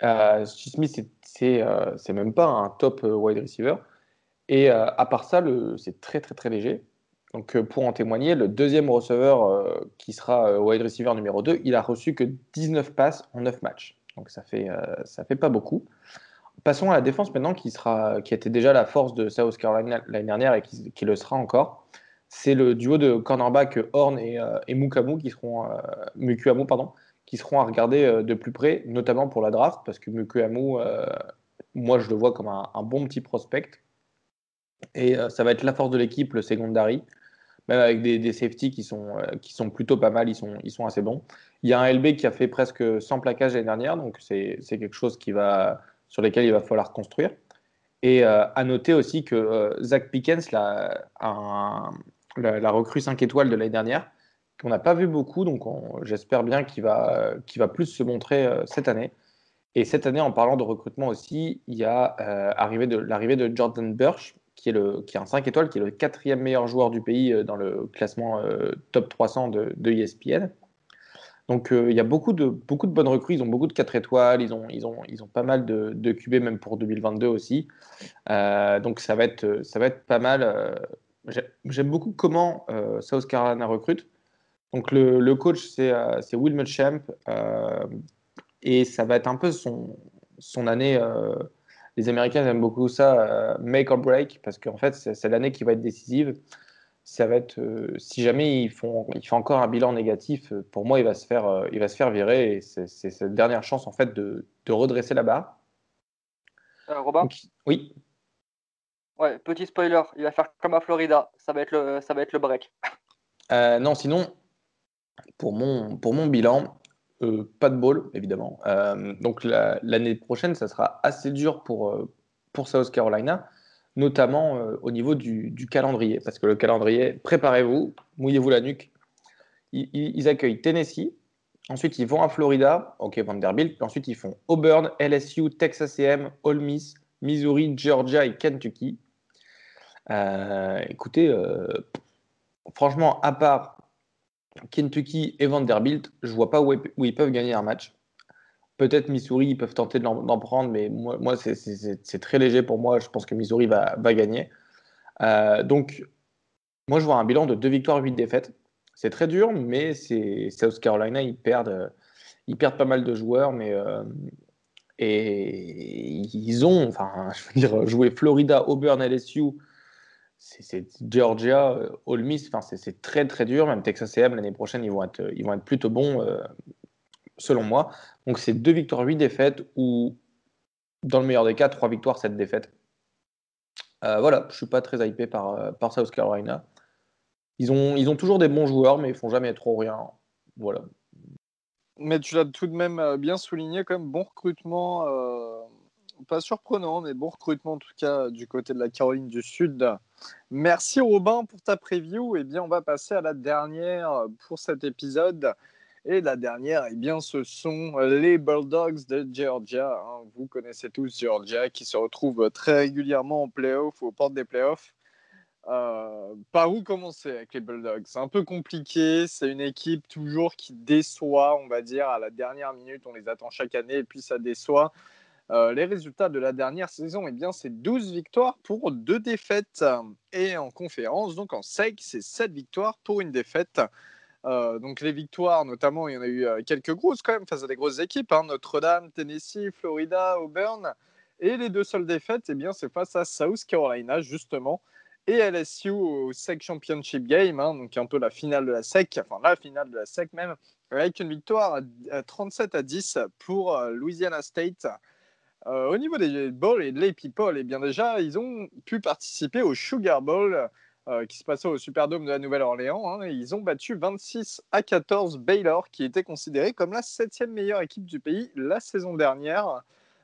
Shee Smith, c'est même pas un top wide receiver. Et à part ça, c'est très très très léger. Donc pour en témoigner, le deuxième receveur qui sera wide receiver numéro 2, il a reçu que 19 passes en 9 matchs. Donc ça fait, euh, fait pas beaucoup. Passons à la défense maintenant, qui, sera, qui était déjà la force de South Carolina l'année dernière et qui, le sera encore. C'est le duo de cornerback Horn et, euh, et Mukamu qui seront, euh, pardon, qui seront à regarder de plus près, notamment pour la draft, parce que Mukuamu, moi je le vois comme un, bon petit prospect. Et ça va être la force de l'équipe, le secondary même avec des, des safety qui sont, qui sont plutôt pas mal, ils sont, ils sont assez bons. Il y a un LB qui a fait presque 100 plaquages l'année dernière, donc c'est quelque chose qui va, sur lesquels il va falloir construire. Et euh, à noter aussi que euh, Zach Pickens, la, la, recrue 5 étoiles de l'année dernière, qu'on n'a pas vu beaucoup, donc j'espère bien qu'il va, va plus se montrer euh, cette année. Et cette année, en parlant de recrutement aussi, il y a l'arrivée de, de Jordan Burch, qui est, le, qui est un 5 étoiles, qui est le quatrième meilleur joueur du pays dans le classement top 300 de, ESPN. Donc euh, il y a beaucoup de, beaucoup de bonnes recrues, ils ont beaucoup de 4 étoiles, ils ont, ils ont, ils ont pas mal de, de QB même pour 2022 aussi. Euh, donc ça va, être, ça va être pas mal. Euh, j'aime beaucoup comment South Carolina recrute. Donc le, le coach c'est Will Muschamp et ça va être un peu son, son année. Les Américains aiment beaucoup ça, make or break, parce qu'en fait c'est l'année qui va être décisive. Ça va être euh, si jamais ils font il fait encore un bilan négatif euh, pour moi il va se faire euh, il va se faire virer et c'est cette dernière chance en fait de, de redresser la barre. Robin? Oui. Ouais petit spoiler il va faire comme à Florida ça va être le ça va être le break. Non sinon pour mon pour mon bilan pas de ball évidemment donc l'année prochaine ça sera assez dur pour pour South Carolina notamment euh, au niveau du, calendrier. Parce que le calendrier, préparez-vous, mouillez-vous la nuque. Ils, accueillent Tennessee, ensuite ils vont à Florida, ok Vanderbilt, ensuite ils font Auburn, LSU, Texas A&M, Ole Miss, Missouri, Georgia et Kentucky. Euh, écoutez, euh, franchement, à part Kentucky et Vanderbilt, je vois pas où, ils peuvent gagner un match. Peut-être Missouri, ils peuvent tenter d'en prendre, mais moi, c'est très léger pour moi. Je pense que Missouri va, gagner. Euh, donc, moi, je vois un bilan de 2 victoires, 8 défaites. C'est très dur, mais South Carolina, ils perdent, ils perdent pas mal de joueurs, mais euh, et ils ont, enfin, je veux dire, joué Florida, Auburn, LSU, c'est Georgia, euh, Ole Miss, c'est très très dur. Même Texas A&M l'année prochaine, ils vont être, être plutôt bons, euh, selon moi. Donc c'est deux victoires, huit défaites, ou dans le meilleur des cas, trois victoires, sept défaites. Euh, voilà, je suis pas très hypé par, par South Carolina. Ils ont, ils ont toujours des bons joueurs, mais ils font jamais trop rien. Voilà. Mais tu l'as tout de même bien souligné, comme bon recrutement, pas surprenant, mais bon recrutement en tout cas du côté de la Caroline du Sud. Merci Robin pour ta preview. Et eh bien, on va passer à la dernière pour cet épisode. Et la dernière, eh bien, ce sont les Bulldogs de Georgia. Hein. Vous connaissez tous Georgia qui se retrouve très régulièrement en playoff ou aux portes des playoffs. Euh, par où commencer avec les Bulldogs? C'est un peu compliqué. C'est une équipe toujours qui déçoit, on va dire, à la dernière minute. On les attend chaque année et puis ça déçoit. Euh, les résultats de la dernière saison, eh bien, c'est 12 victoires pour 2 défaites. Et en conférence, donc en SEC, c'est 7 victoires pour une défaite. Euh, donc les victoires, notamment, il y en a eu euh, quelques grosses quand même face à des grosses équipes. Hein. Notre-Dame, Tennessee, Florida, Auburn. Et les deux seules défaites, eh bien, c'est face à South Carolina, justement, et LSU au SEC Championship Game, hein, donc un peu la finale de la SEC, enfin la finale de la SEC même, avec une victoire à 37 à 10 pour Louisiana State. Euh, au niveau des Bowls et des People, eh bien déjà, ils ont pu participer au Sugar Bowl euh, qui se passait au Superdome de la Nouvelle-Orléans. Hein, ils ont battu 26 à 14 Baylor, qui était considéré comme la septième meilleure équipe du pays la saison dernière.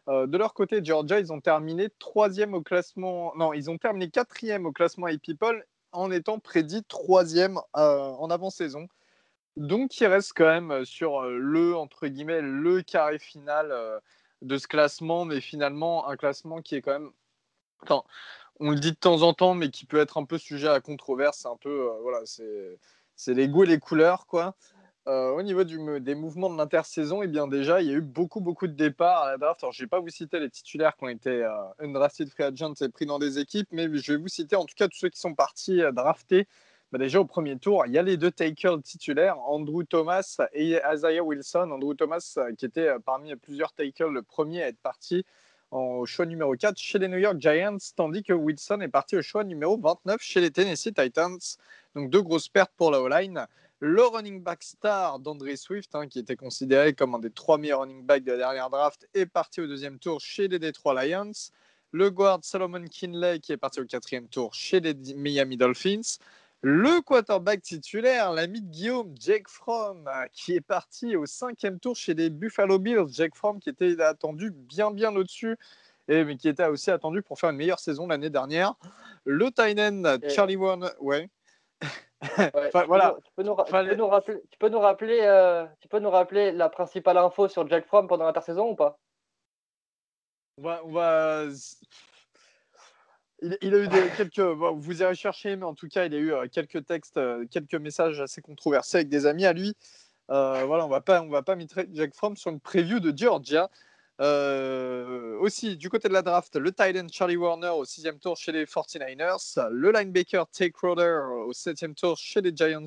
Euh, de leur côté, Georgia, ils ont terminé troisième au classement. Non, ils ont terminé quatrième au classement A People en étant prédit troisième en avant-saison. Donc, ils restent quand même sur le entre guillemets le carré final de ce classement, mais finalement un classement qui est quand même. On le dit de temps en temps, mais qui peut être un peu sujet à controverse. C'est un peu, euh, voilà, c'est les goûts et les couleurs, quoi. Euh, au niveau du, des mouvements de l'intersaison, eh bien déjà, il y a eu beaucoup, beaucoup de départs à la draft. Alors, je ne vais pas vous citer les titulaires qui ont été euh, undrafted free agents et pris dans des équipes, mais je vais vous citer en tout cas tous ceux qui sont partis draftés bah, déjà au premier tour, il y a les deux takers titulaires, Andrew Thomas et Isaiah Wilson. Andrew Thomas, euh, qui était euh, parmi plusieurs takers le premier à être parti au choix numéro 4 chez les New York Giants, tandis que Wilson est parti au choix numéro 29 chez les Tennessee Titans. Donc deux grosses pertes pour la O-line. Le running back star d'André Swift, hein, qui était considéré comme un des trois meilleurs running backs de la dernière draft, est parti au deuxième tour chez les Detroit Lions. Le guard Solomon Kinley, qui est parti au quatrième tour chez les Miami Dolphins. Le quarterback titulaire, l'ami de Guillaume, Jake Fromm, qui est parti au cinquième tour chez les Buffalo Bills. Jake Fromm qui était attendu bien bien au-dessus, et mais qui était aussi attendu pour faire une meilleure saison l'année dernière. Le Tynan, Charlie Warner, ouais. voilà. Tu peux nous, rappeler, tu peux nous rappeler, euh, tu peux nous rappeler la principale info sur Jake Fromm pendant l'intersaison ou pas? On va il, a eu quelques. vous irez chercher, mais en tout cas, il a eu euh, quelques textes, euh, quelques messages assez controversés avec des amis à lui. Euh, voilà, on va pas, on va pas mettre Jack Fromm sur une preview de Georgia. aussi, du côté de la draft, le Titan Charlie Warner au sixième tour chez les 49ers, le linebacker Take Roder au septième tour chez les Giants,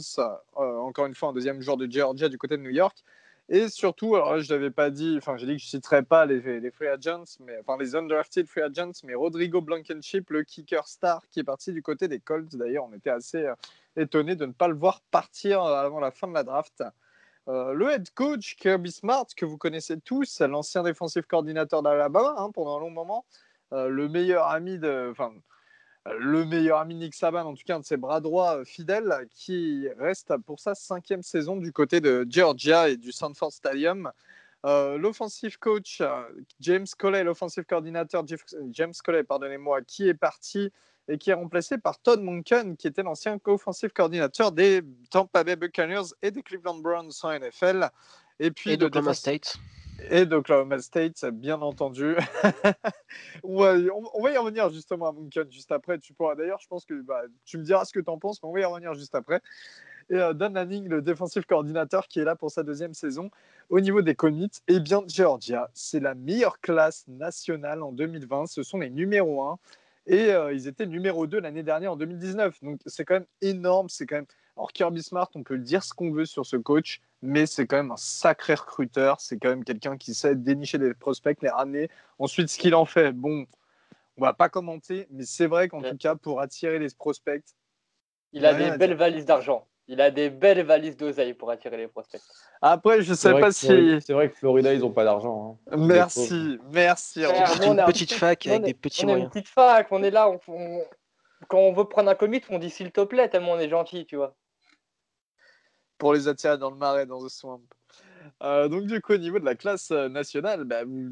encore une fois un deuxième joueur de Georgia du côté de New York, et surtout, alors je n'avais pas dit, enfin j'ai dit que je citerais pas les, les, free agents, mais, enfin les undrafted free agents, mais Rodrigo Blankenship, le kicker star qui est parti du côté des Colts. D'ailleurs, on était assez euh, étonné de ne pas le voir partir euh, avant la fin de la draft. Euh, le head coach Kirby Smart, que vous connaissez tous, l'ancien défensif coordinateur d'Alabama hein, pendant un long moment, le meilleur ami de, le meilleur ami Nick Saban, en tout cas un de ses bras droits euh, fidèles, qui reste pour sa cinquième saison du côté de Georgia et du Sanford Stadium. Euh, l'offensive coach euh, James Coley, l'offensive coordinateur James Coley, pardonnez-moi, qui est parti et qui est remplacé par Todd Monken, qui était l'ancien offensive coordinateur des Tampa Bay Buccaneers et des Cleveland Browns en NFL. Et puis et d'Oklahoma State et d'Oklahoma State, bien entendu. on, va, y revenir justement à Munkin juste après. Tu pourras d'ailleurs, je pense que bah, tu me diras ce que tu en penses, mais on va y revenir juste après. Et euh, Dan Lanning, le défensif coordinateur qui est là pour sa deuxième saison. Au niveau des commits, eh bien, Georgia, c'est la meilleure classe nationale en 2020. Ce sont les numéros 1. Et euh, ils étaient numéro 2 l'année dernière en 2019. Donc c'est quand même énorme. C'est quand même. Alors Kirby Smart, on peut le dire ce qu'on veut sur ce coach, mais c'est quand même un sacré recruteur. C'est quand même quelqu'un qui sait dénicher des prospects, les ramener. Ensuite, ce qu'il en fait, bon, on va pas commenter, mais c'est vrai qu'en tout cas, pour attirer les prospects, il a des belles valises d'argent. Il a des belles valises d'oseille pour attirer les prospects. Après, je sais pas si. C'est vrai que Florida, ils n'ont pas d'argent. Hein. Merci, merci. C'est une petite fac avec des petits moyens. On est une petite fac, on est là. Quand on veut prendre un commit, on dit s'il te plaît, tellement on est gentil, tu vois. Pour les attirer dans le marais, dans le swamp. Euh, donc, du coup, au niveau de la classe euh, nationale, bah, vous,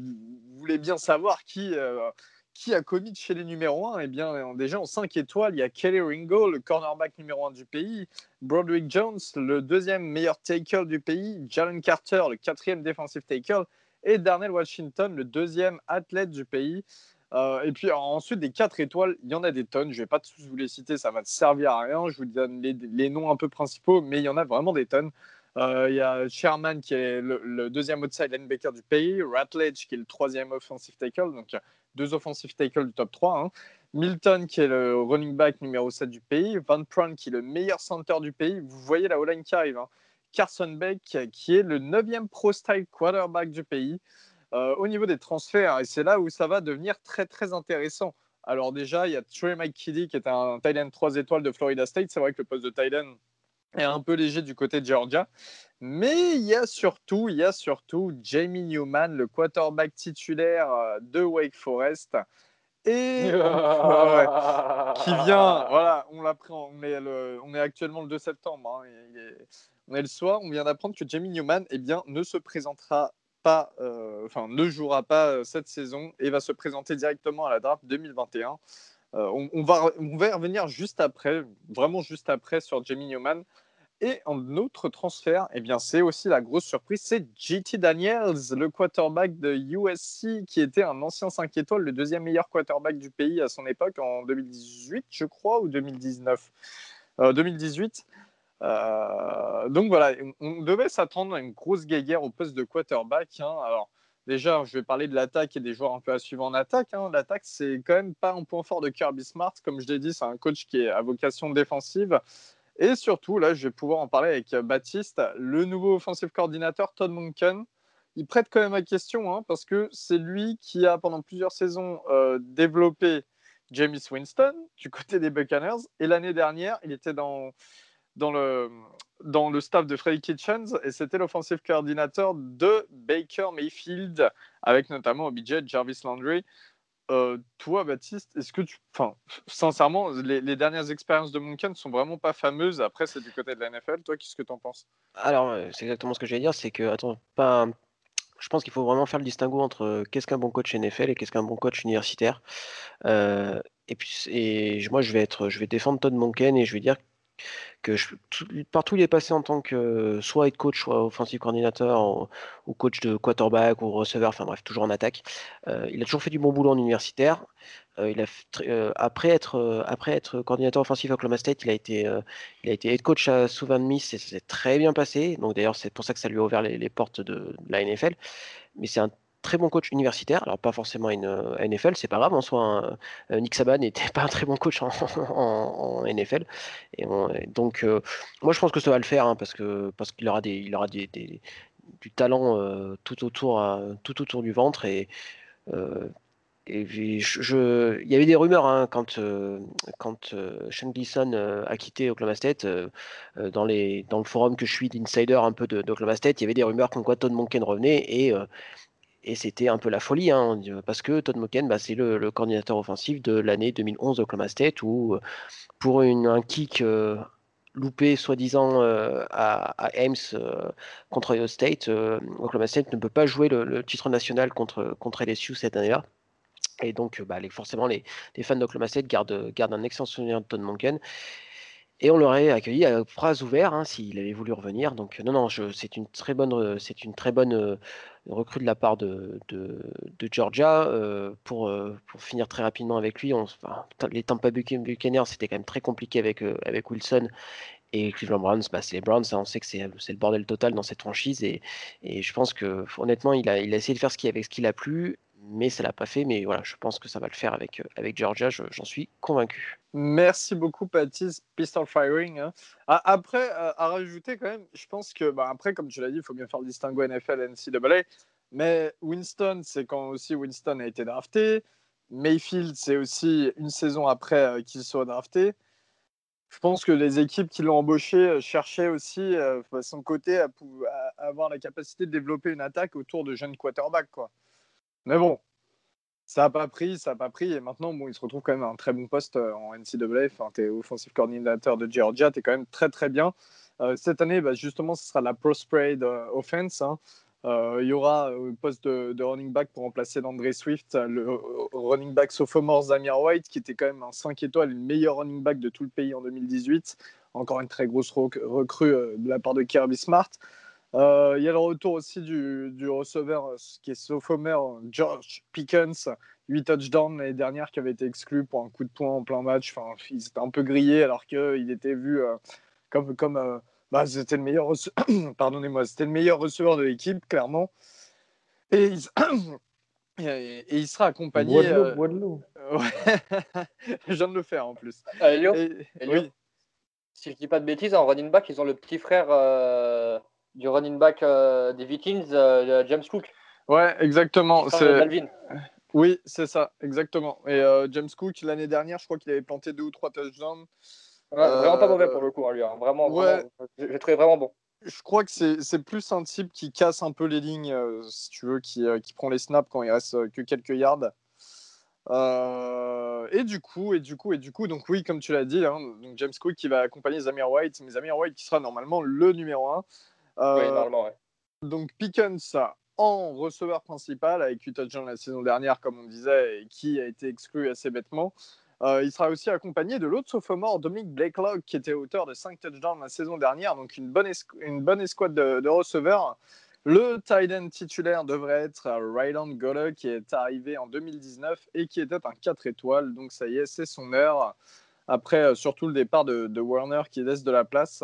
voulez bien savoir qui. Euh, qui a commis chez les numéros 1 Eh bien, déjà en 5 étoiles, il y a Kelly Ringo, le cornerback numéro 1 du pays, Broderick Jones, le deuxième meilleur tackle du pays, Jalen Carter, le quatrième défensif tackle, et Darnell Washington, le deuxième athlète du pays. Euh, et puis ensuite, des 4 étoiles, il y en a des tonnes. Je ne vais pas tous vous les citer, ça va te servir à rien. Je vous donne les, noms un peu principaux, mais il y en a vraiment des tonnes. Euh, il y a Sherman qui est le, deuxième outside linebacker du pays, Ratledge qui est le troisième offensive tackle. Donc deux offensive tackles du top 3. Hein. Milton, qui est le running back numéro 7 du pays. Van Pron, qui est le meilleur center du pays. Vous voyez la O-line qui arrive. Hein. Carson Beck, qui est le 9e pro-style quarterback du pays. Euh, au niveau des transferts, et c'est là où ça va devenir très très intéressant. Alors déjà, il y a Trey McKiddy, qui est un Thailand 3 étoiles de Florida State. C'est vrai que le poste de Thailand est un peu léger du côté de Georgia. Mais il y a surtout, il y a surtout Jamie Newman, le quarterback titulaire euh, de Wake Forest. Et qui vient, voilà, on l'apprend, on est, on est actuellement le 2 septembre, hein, on est le soir, on vient d'apprendre que Jamie Newman eh bien, ne se présentera euh, ne jouera pas euh, cette saison et va se présenter directement à la draft 2021. on, on, va, on va revenir juste après, vraiment juste après sur Jamie Newman. Et en autre transfert, eh bien, c'est aussi la grosse surprise, c'est JT Daniels, le quarterback de USC, qui était un ancien 5 étoiles, le deuxième meilleur quarterback du pays à son époque, en 2018, je crois, ou 2019 2018. Euh, donc voilà, on devait s'attendre à une grosse guéguerre au poste de quarterback. Hein. Alors, déjà, je vais parler de l'attaque et des joueurs un peu à suivre en attaque. Hein. L'attaque, c'est quand même pas un point fort de Kirby Smart. Comme je l'ai dit, c'est un coach qui est à vocation défensive. Et surtout, là, je vais pouvoir en parler avec euh, Baptiste, le nouveau offensive coordinateur, Todd Monken. Il prête quand même à question, hein, parce que c'est lui qui a, pendant plusieurs saisons, euh, développé James Winston du côté des Buccaneers. Et l'année dernière, il était dans, dans, le, dans le staff de Freddy Kitchens et c'était l'offensive coordinateur de Baker Mayfield, avec notamment OBJ, Jarvis Landry. Euh, toi, Baptiste, est-ce que tu. Enfin, sincèrement, les, dernières expériences de Munkin sont vraiment pas fameuses. Après, c'est du côté de la NFL. Toi, qu'est-ce que tu en penses? Alors, euh, c'est exactement ce que j'allais dire. C'est que, attends, pas. Je pense qu'il faut vraiment faire le distinguo entre euh, qu'est-ce qu'un bon coach NFL et qu'est-ce qu'un bon coach universitaire. et puis, et moi, je vais être, je vais défendre Todd Monken et je vais dire que je, partout il est passé en tant que soit head coach, soit offensive coordinateur, ou, coach de quarterback ou receveur, enfin bref, toujours en attaque. Euh, il a toujours fait du bon boulot en universitaire. Euh, il a euh, après être après être coordinateur offensif à Oklahoma State, il a été il a été head coach à Southern Miss et ça s'est très bien passé. Donc d'ailleurs c'est pour ça que ça lui a ouvert les, les portes de, de, la NFL. Mais c'est un très bon coach universitaire, alors pas forcément une euh, NFL, c'est pas grave en soi. Hein. Nick Saban n'était pas un très bon coach en, NFL, et donc euh, moi je pense que ça va le faire hein, parce que parce qu'il aura des il aura des, du talent euh, tout autour tout autour du ventre et il y avait des rumeurs hein, quand, quand Sean Gleason a quitté Oklahoma State, dans, les, dans le forum que je suis d'insider un peu d'Oklahoma State, il y avait des rumeurs qu'en quoi Todd Monken revenait et et c'était un peu la folie, hein, parce que Todd Moken, bah, c'est le, coordinateur offensif de l'année 2011 d'Oklahoma State, où pour un kick loupé, soi-disant, à, Ames contre Ohio State, Oklahoma State ne peut pas jouer le, titre national contre, contre LSU cette année-là. Et donc, bah, forcément, les, les fans d'Oklahoma State gardent, gardent un excellent souvenir de Todd Monken. Et on l'aurait accueilli à bras ouverts hein, s'il avait voulu revenir. Donc non, non, c'est une très bonne, très bonne recrue de la part de, Georgia. Euh, pour, euh, finir très rapidement avec lui, les Tampa Buccaneers, c'était quand même très compliqué avec, euh, Wilson. Et Cleveland Browns, bah, c'est les Browns, hein, on sait que c'est le bordel total dans cette franchise. Et, je pense que honnêtement, il a, essayé de faire ce qu'il ce qu'il a plu, mais ça l'a pas fait. Mais voilà, je pense que ça va le faire avec, avec Georgia, j'en suis convaincu. Merci beaucoup, Patty. Pistol firing. Hein. Ah, après, à rajouter quand même, je pense que, bah, après, comme tu l'as dit, il faut bien faire le distinguo NFL NCAA. Mais Winston, c'est quand aussi Winston a été drafté. Mayfield, c'est aussi une saison après qu'il soit drafté je pense que les équipes qui l'ont embauché euh, cherchaient aussi, euh, à son côté, à, avoir la capacité de développer une attaque autour de jeunes quarterbacks. Quoi. Mais bon, ça n'a pas pris, ça n'a pas pris. Et maintenant, bon, il se retrouve quand même à un très bon poste euh, en NCAA. Enfin, tu es offensive coordinateur de Georgia, tu es quand même très très bien. cette année, bah, justement, ce sera la Prosperade Offense. Hein. Euh, il y aura euh, poste de, running back pour remplacer d'André Swift, le euh, running back sophomore Zamir White, qui était quand même un 5 étoiles, le meilleur running back de tout le pays en 2018. Encore une très grosse recrue de la part de Kirby Smart. Il y a le retour aussi du, du receveur qui est sophomore George Pickens, 8 touchdowns l'année dernière, qui avait été exclu pour un coup de poing en plein match. Enfin, il s'était un peu grillé alors qu'il était vu comme, comme bah, c'était le meilleur pardonnez-moi, c'était le meilleur receveur de l'équipe, clairement. Et il, et, il sera accompagné. Euh... je viens de le faire en plus. Euh, oui. Si je dis pas de bêtises, en running back, ils ont le petit frère euh, du running back euh, des Vikings, James Cook. Ouais, exactement. C'est Oui, c'est ça, exactement. Et James Cook, l'année dernière, je crois qu'il avait planté deux ou trois touchdowns vraiment pas mauvais pour le coup, hein, lui. Hein. Vraiment, ouais. j'ai trouvé vraiment bon. Je crois que c'est plus un type qui casse un peu les lignes, euh, si tu veux, qui, euh, qui, prend les snaps quand il reste euh, que quelques yards. et du coup, et du coup, et du coup, donc oui, comme tu l'as dit, hein, donc James Cook qui va accompagner Zamir White, mais Zamir White qui sera normalement le numéro 1. Oui, normalement, ouais. Donc Pickens en receveur principal avec Utah John la saison dernière, comme on disait, et qui a été exclu assez bêtement. Euh, il sera aussi accompagné de l'autre sophomore, Dominic Blakelock, qui était auteur de 5 touchdowns la saison dernière, donc une bonne, une bonne escouade de, receveurs. Le tight end titulaire devrait être Ryland Golle, qui est arrivé en 2019 et qui était un 4 étoiles. Donc ça y est, c'est son heure. Après, euh, surtout le départ de, de, Warner qui laisse de la place.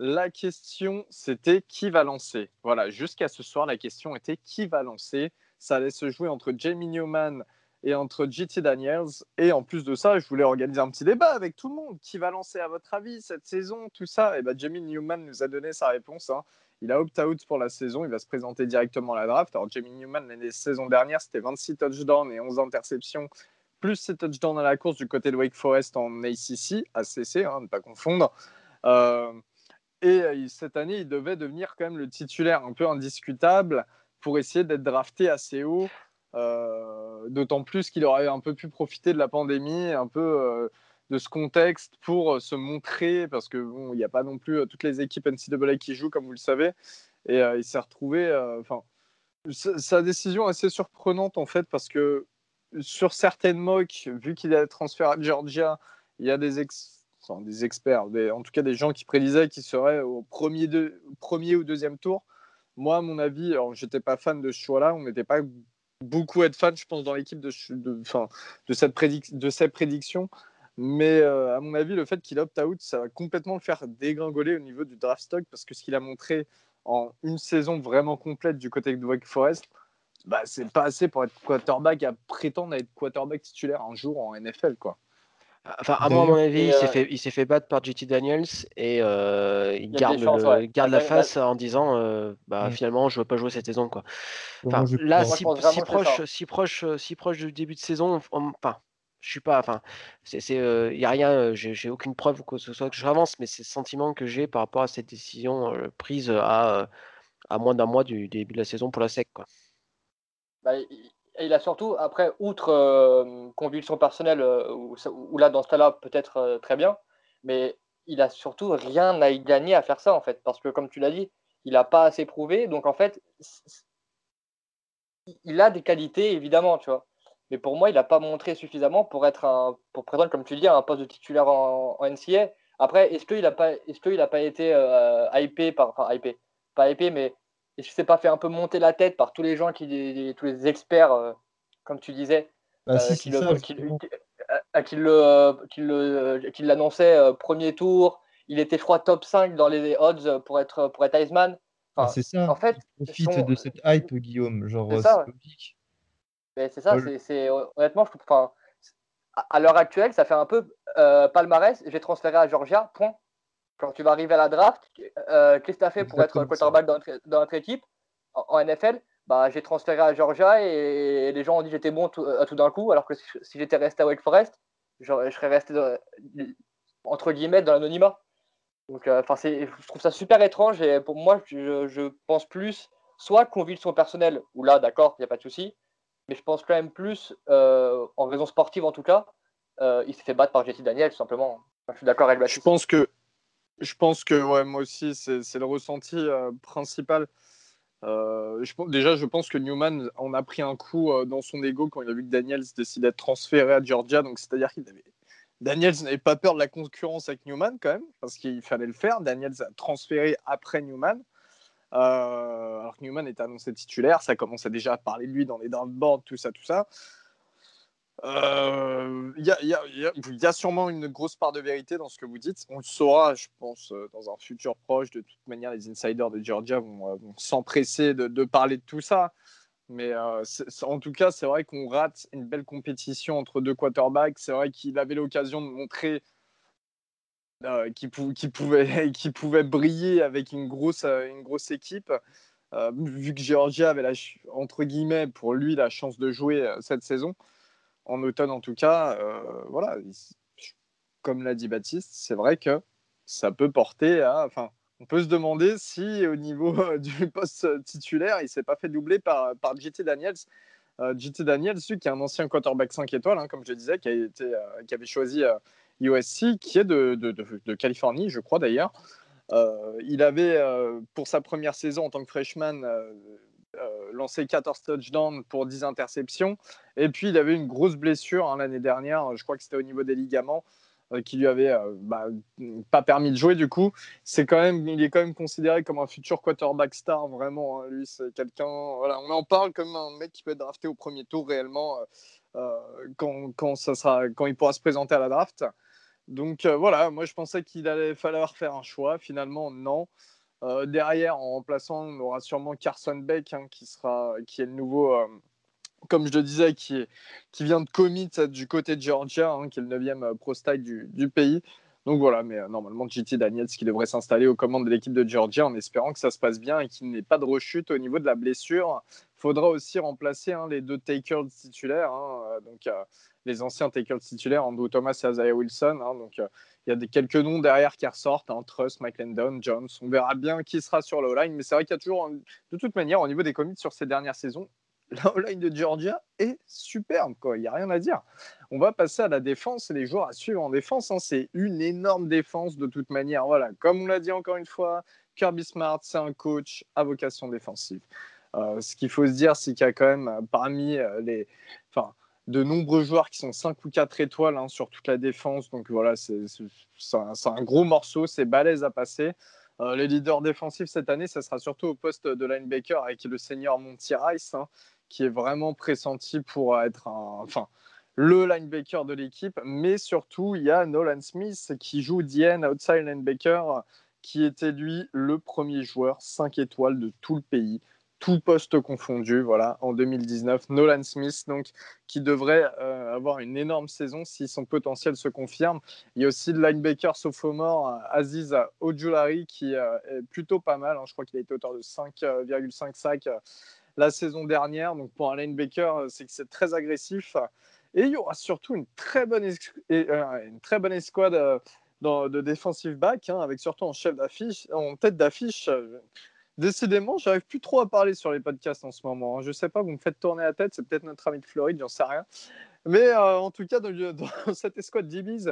La question, c'était qui va lancer? Voilà, jusqu'à ce soir, la question était qui va lancer? Ça allait se jouer entre Jamie Newman et entre JT Daniels. Et en plus de ça, je voulais organiser un petit débat avec tout le monde. Qui va lancer, à votre avis, cette saison Tout ça? Et ben, Jamie Newman nous a donné sa réponse. Hein. Il a opt-out pour la saison. Il va se présenter directement à la draft. Alors, Jamie Newman, l'année saison dernière, c'était 26 touchdowns et 11 interceptions, plus 7 touchdowns à la course du côté de Wake Forest en ACC, ACC, hein, ne pas confondre. Euh, et euh, cette année, il devait devenir quand même le titulaire un peu indiscutable pour essayer d'être drafté assez haut euh, d'autant plus qu'il aurait un peu pu profiter de la pandémie, un peu euh, de ce contexte pour se montrer, parce que bon, n'y a pas non plus toutes les équipes NCAA qui jouent, comme vous le savez, et il s'est retrouvé. Enfin, sa décision assez surprenante en fait, parce que sur certaines mocks, vu qu'il est transféré à Georgia, il y a des, des experts, en tout cas des gens qui prédisaient qu'il serait au premier, de, premier ou deuxième tour. Moi, à mon avis, alors j'étais pas fan de ce choix-là, on n'était pas beaucoup être fan, je pense, dans l'équipe de, de, de, cette de cette prédiction. Mais euh, à mon avis, le fait qu'il opt-out, ça va complètement le faire dégringoler au niveau du draft stock parce que ce qu'il a montré en une saison vraiment complète du côté de Wake Forest, bah, c'est pas assez pour être quarterback à prétendre être quarterback titulaire un jour en NFL. quoi. Enfin, à mon avis, il s'est euh, fait, il s'est fait battre par JT Daniels et euh, il, garde, garde la face en disant euh, bah, finalement, je ne veux pas jouer cette saison. Quoi. Enfin, là, si, proche, si, proche, si proche du début de saison, enfin, je suis pas. Enfin, il n'y a rien, j'ai aucune preuve que ce soit que j'avance, mais c'est le sentiment que j'ai par rapport à cette décision prise à, à moins d'un mois du début de la saison pour la SEC. Quoi. Bah, il a surtout, après, outre euh, personnelle, euh, ou, là, dans ce cas-là, peut-être euh, très bien, mais il a surtout rien à y gagner à faire ça, en fait. Parce que, comme tu l'as dit, il n'a pas assez prouvé. Donc, en fait, il a des qualités, évidemment, tu vois. Mais pour moi, il n'a pas montré suffisamment pour être un, pour prétendre, comme tu dis, un poste de titulaire en, NCA. Après, est-ce qu'il n'a pas, est-ce qu'il pas été hypé par, enfin, hypé, pas hypé, mais et je ne sais pas fait un peu monter la tête par tous les gens, qui, tous les experts, euh, comme tu disais, qui l'annonçaient premier tour, il était, je crois, top 5 dans les odds pour être, pour être Iceman. Ah, c'est ça. En fait, profite son- de cette hype, Guillaume. Genre, C'est euh, ça, c'est ouais. ça, c'est, honnêtement, je trouve, enfin, à à l'heure actuelle, ça fait un peu euh, palmarès. J'ai transféré à Georgia, point. Quand tu vas arriver à la draft, euh, qu'est-ce que tu as fait pour être Exactement quarterback dans notre, dans notre équipe en, en NFL bah, J'ai transféré à Georgia et les gens ont dit j'étais bon tout, à tout d'un coup, alors que si, si j'étais resté à Wake Forest, j'aurais- je serais resté dans- entre guillemets dans l'anonymat. Donc, euh, enfin, je trouve ça super étrange et pour moi, je, je pense plus soit conviction personnelle, ou là, d'accord, il n'y a pas de souci, mais je pense quand même plus, euh, en raison sportive en tout cas, euh, il s'est fait battre par JT Daniel, tout simplement. Enfin, je suis d'accord avec Je pense que, je pense que ouais, moi aussi, c'est le ressenti euh, principal. Euh, déjà, je pense que Newman en a pris un coup euh, dans son ego quand il a vu que Daniels décidait de transférer à Georgia. Donc, c'est-à-dire qu'il avait. Daniels n'avait pas peur de la concurrence avec Newman quand même, parce qu'il fallait le faire. Daniels a transféré après Newman. Alors que Newman était annoncé titulaire, ça commençait déjà à parler de lui dans les draft boards, tout ça, tout ça. Il y, a, sûrement une grosse part de vérité dans ce que vous dites. On le saura, je pense, dans un futur proche. De toute manière, les insiders de Georgia vont, s'empresser de, parler de tout ça. Mais en tout cas, c'est vrai qu'on rate une belle compétition entre deux quarterbacks. C'est vrai qu'il avait l'occasion de montrer qu'il pou- qu'il pouvait, briller avec une grosse, équipe. Vu que Georgia avait, entre guillemets, pour lui, la chance de jouer cette saison en automne en tout cas, euh, voilà, il- comme l'a dit Baptiste, c'est vrai que ça peut porter à. Enfin, on peut se demander si au niveau euh, du poste titulaire, il s'est pas fait doubler par, par JT Daniels. Euh, JT Daniels, lui, qui est un ancien quarterback 5 étoiles, hein, comme je disais, qui, a été, qui avait choisi USC, qui est de, de- Californie, je crois d'ailleurs. Il avait, pour sa première saison en tant que freshman, euh, lancé 14 touchdowns pour 10 interceptions. Et puis, il avait une grosse blessure hein, l'année dernière, je crois que c'était au niveau des ligaments, euh, qui lui avait euh, bah, pas permis de jouer du coup. C'est quand même, il est quand même considéré comme un futur quarterback star, vraiment. hein. Lui, c'est quelqu'un, voilà, on en parle comme un mec qui peut être drafté au premier tour réellement quand, quand, ça sera, quand il pourra se présenter à la draft. Donc voilà, moi je pensais qu'il allait falloir faire un choix. Finalement, non. Euh, derrière, en remplaçant, on aura sûrement Carson Beck, hein, qui, sera, qui est le nouveau, euh, comme je le disais, qui, est, qui vient de commit euh, du côté de Georgia, hein, qui est le 9e pro style du pays. Donc voilà, mais euh, normalement, JT Daniels qui devrait s'installer aux commandes de l'équipe de Georgia en espérant que ça se passe bien et qu'il n'ait pas de rechute au niveau de la blessure. faudra aussi remplacer hein, les deux takers titulaires, hein, euh, donc euh, les anciens takers titulaires, Andrew Thomas et Isaiah Wilson. hein, donc il y a des, quelques noms derrière qui ressortent, Truss, Mike Landon, Jones. On verra bien qui sera sur la line mais c'est vrai qu'il y a toujours, de toute manière, au niveau des commits sur ces dernières saisons, la line de Georgia est superbe, quoi. Il n'y a rien à dire. On va passer à la défense et les joueurs à suivre en défense. hein. C'est une énorme défense de toute manière. Voilà, comme on l'a dit encore une fois, Kirby Smart, c'est un coach à vocation défensive. Euh, ce qu'il faut se dire, c'est qu'il y a quand même euh, parmi euh, les, enfin, de nombreux joueurs qui sont 5 ou 4 étoiles hein, sur toute la défense. Donc voilà, c'est un, un gros morceau, c'est balèze à passer. Les leaders défensifs cette année, ça sera surtout au poste de linebacker avec le senior Monty Rice, hein, qui est vraiment pressenti pour être enfin, le linebacker de l'équipe. Mais surtout, il y a Nolan Smith qui joue DN outside linebacker, qui était lui le premier joueur 5 étoiles de tout le pays tout poste confondu, voilà, en 2019. Nolan Smith, donc, qui devrait euh, avoir une énorme saison si son potentiel se confirme. Il y a aussi le linebacker sophomore Aziz Ojulari qui euh, est plutôt pas mal. hein. Je crois qu'il a été auteur de 5,5 sacs euh, la saison dernière. Donc, pour un linebacker, euh, c'est que c'est très agressif. Et il y aura surtout une très bonne, euh, une très bonne escouade euh, de defensive back, hein, avec surtout en chef d'affiche, en tête d'affiche. Décidément, j'arrive plus trop à parler sur les podcasts en ce moment. hein. Je sais pas, vous me faites tourner la tête, c'est peut-être notre ami de Floride, j'en sais rien. Mais en tout cas, dans, cette escouade d'Ibis,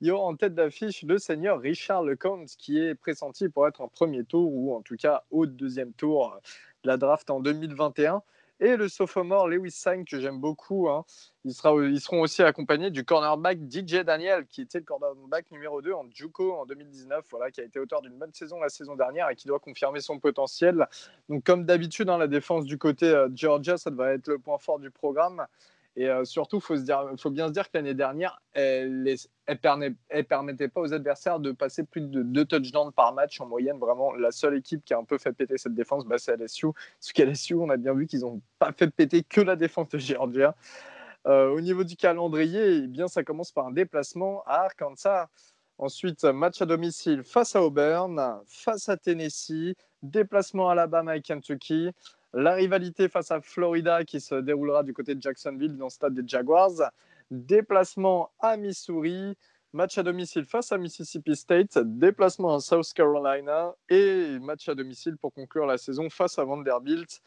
il y aura en tête d'affiche le seigneur Richard Lecomte, qui est pressenti pour être en premier tour, ou en tout cas au deuxième tour la draft en 2021. Et le sophomore Lewis Sagne, que j'aime beaucoup, hein, sera, ils seront aussi accompagnés du cornerback DJ Daniel, qui était le cornerback numéro 2 en Juco en 2019, voilà, qui a été auteur d'une bonne saison la saison dernière et qui doit confirmer son potentiel. Donc, comme d'habitude, hein, la défense du côté euh, Georgia, ça devrait être le point fort du programme. Et euh, surtout, faut, faut, bien se dire que l'année dernière, elle ne permettait pas aux adversaires de passer plus de deux touchdowns par match en moyenne. Vraiment, la seule équipe qui a un peu fait péter cette défense, bah, c'est LSU. Parce qu'à LSU, on a bien vu qu'ils n'ont pas fait péter que la défense de Georgia. Euh, au niveau du calendrier, eh bien, ça commence par un déplacement à Arkansas. Ensuite, match à domicile face à Auburn, face à Tennessee, déplacement à Alabama et Kentucky, la rivalité face à Florida qui se déroulera du côté de Jacksonville dans le stade des Jaguars. Déplacement à Missouri. Match à domicile face à Mississippi State. Déplacement à South Carolina. Et match à domicile pour conclure la saison face à Vanderbilt.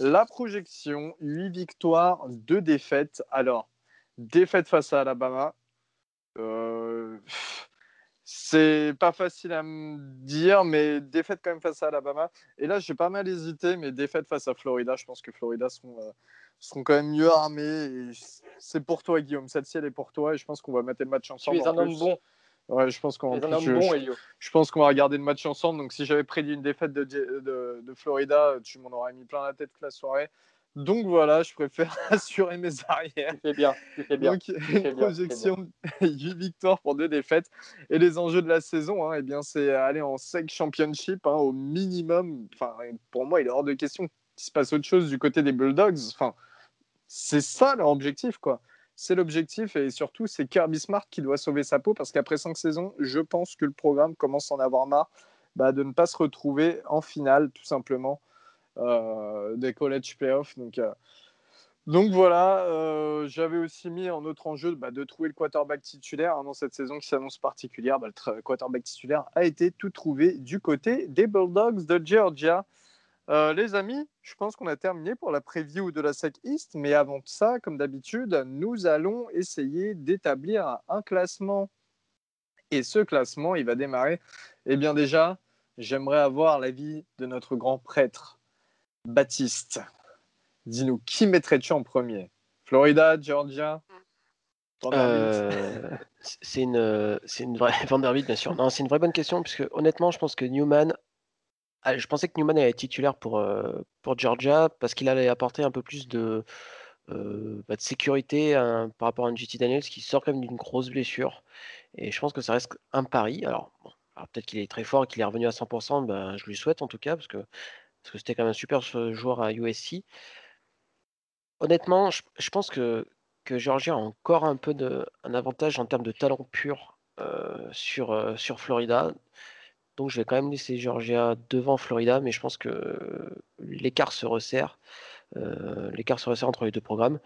La projection 8 victoires, 2 défaites. Alors, défaite face à Alabama. Euh, c'est pas facile à me dire, mais défaite quand même face à Alabama. Et là, j'ai pas mal hésité, mais défaite face à Florida. Je pense que Florida seront, euh, seront quand même mieux armés. C'est pour toi, Guillaume. Celle-ci, elle est pour toi. Et je pense qu'on va mettre le match ensemble. Tu es un homme bon. Ouais, je pense qu'on je, je, pense qu'on va regarder le match ensemble. Donc, si j'avais prédit une défaite de, de, de Florida, tu m'en aurais mis plein la tête toute la soirée. Donc voilà, je préfère assurer mes arrières. Tu fais bien, tu fais bien. Donc, une projection 8 victoires pour 2 défaites. Et les enjeux de la saison, hein, eh bien, c'est aller en SEC Championship hein, au minimum. Enfin, pour moi, il est hors de question qu'il se passe autre chose du côté des Bulldogs. Enfin, c'est ça leur objectif, quoi. C'est l'objectif et surtout, c'est Kirby Smart qui doit sauver sa peau parce qu'après 5 saisons, je pense que le programme commence à en avoir marre bah, de ne pas se retrouver en finale, tout simplement. Euh, des college playoffs. Donc, euh, donc voilà, euh, j'avais aussi mis en autre enjeu bah, de trouver le quarterback titulaire hein, dans cette saison qui s'annonce particulière. Bah, le quarterback titulaire a été tout trouvé du côté des Bulldogs de Georgia. les amis, je pense qu'on a terminé pour la preview de la SEC East, mais avant ça, comme d'habitude, nous allons essayer d'établir un classement. Et ce classement, il va démarrer. Eh bien déjà, j'aimerais avoir l'avis de notre grand prêtre, Baptiste, dis-nous, qui mettrais-tu en premier? Florida, Georgia? Euh, c'est une, c'est une vraie Vanderbilt bien sûr. Non, c'est une vraie bonne question puisque honnêtement, je pense que Newman, je pensais que Newman allait être titulaire pour euh, pour Georgia parce qu'il allait apporter un peu plus de euh, bah, de sécurité par rapport à JT Daniels qui sort quand même d'une grosse blessure. Et je pense que ça reste un pari. Alors, peut-être qu'il est très fort et qu'il est revenu à 100%, ben, je lui souhaite en tout cas parce que parce que c'était quand même un super joueur à USC. Honnêtement, je, pense que, que Georgia a encore un peu de, un avantage en termes de talent pur euh, sur, euh, sur Florida. Donc je vais quand même laisser Georgia devant Florida, mais je pense que l'écart se resserre. Euh, l'écart se resserre entre les deux programmes.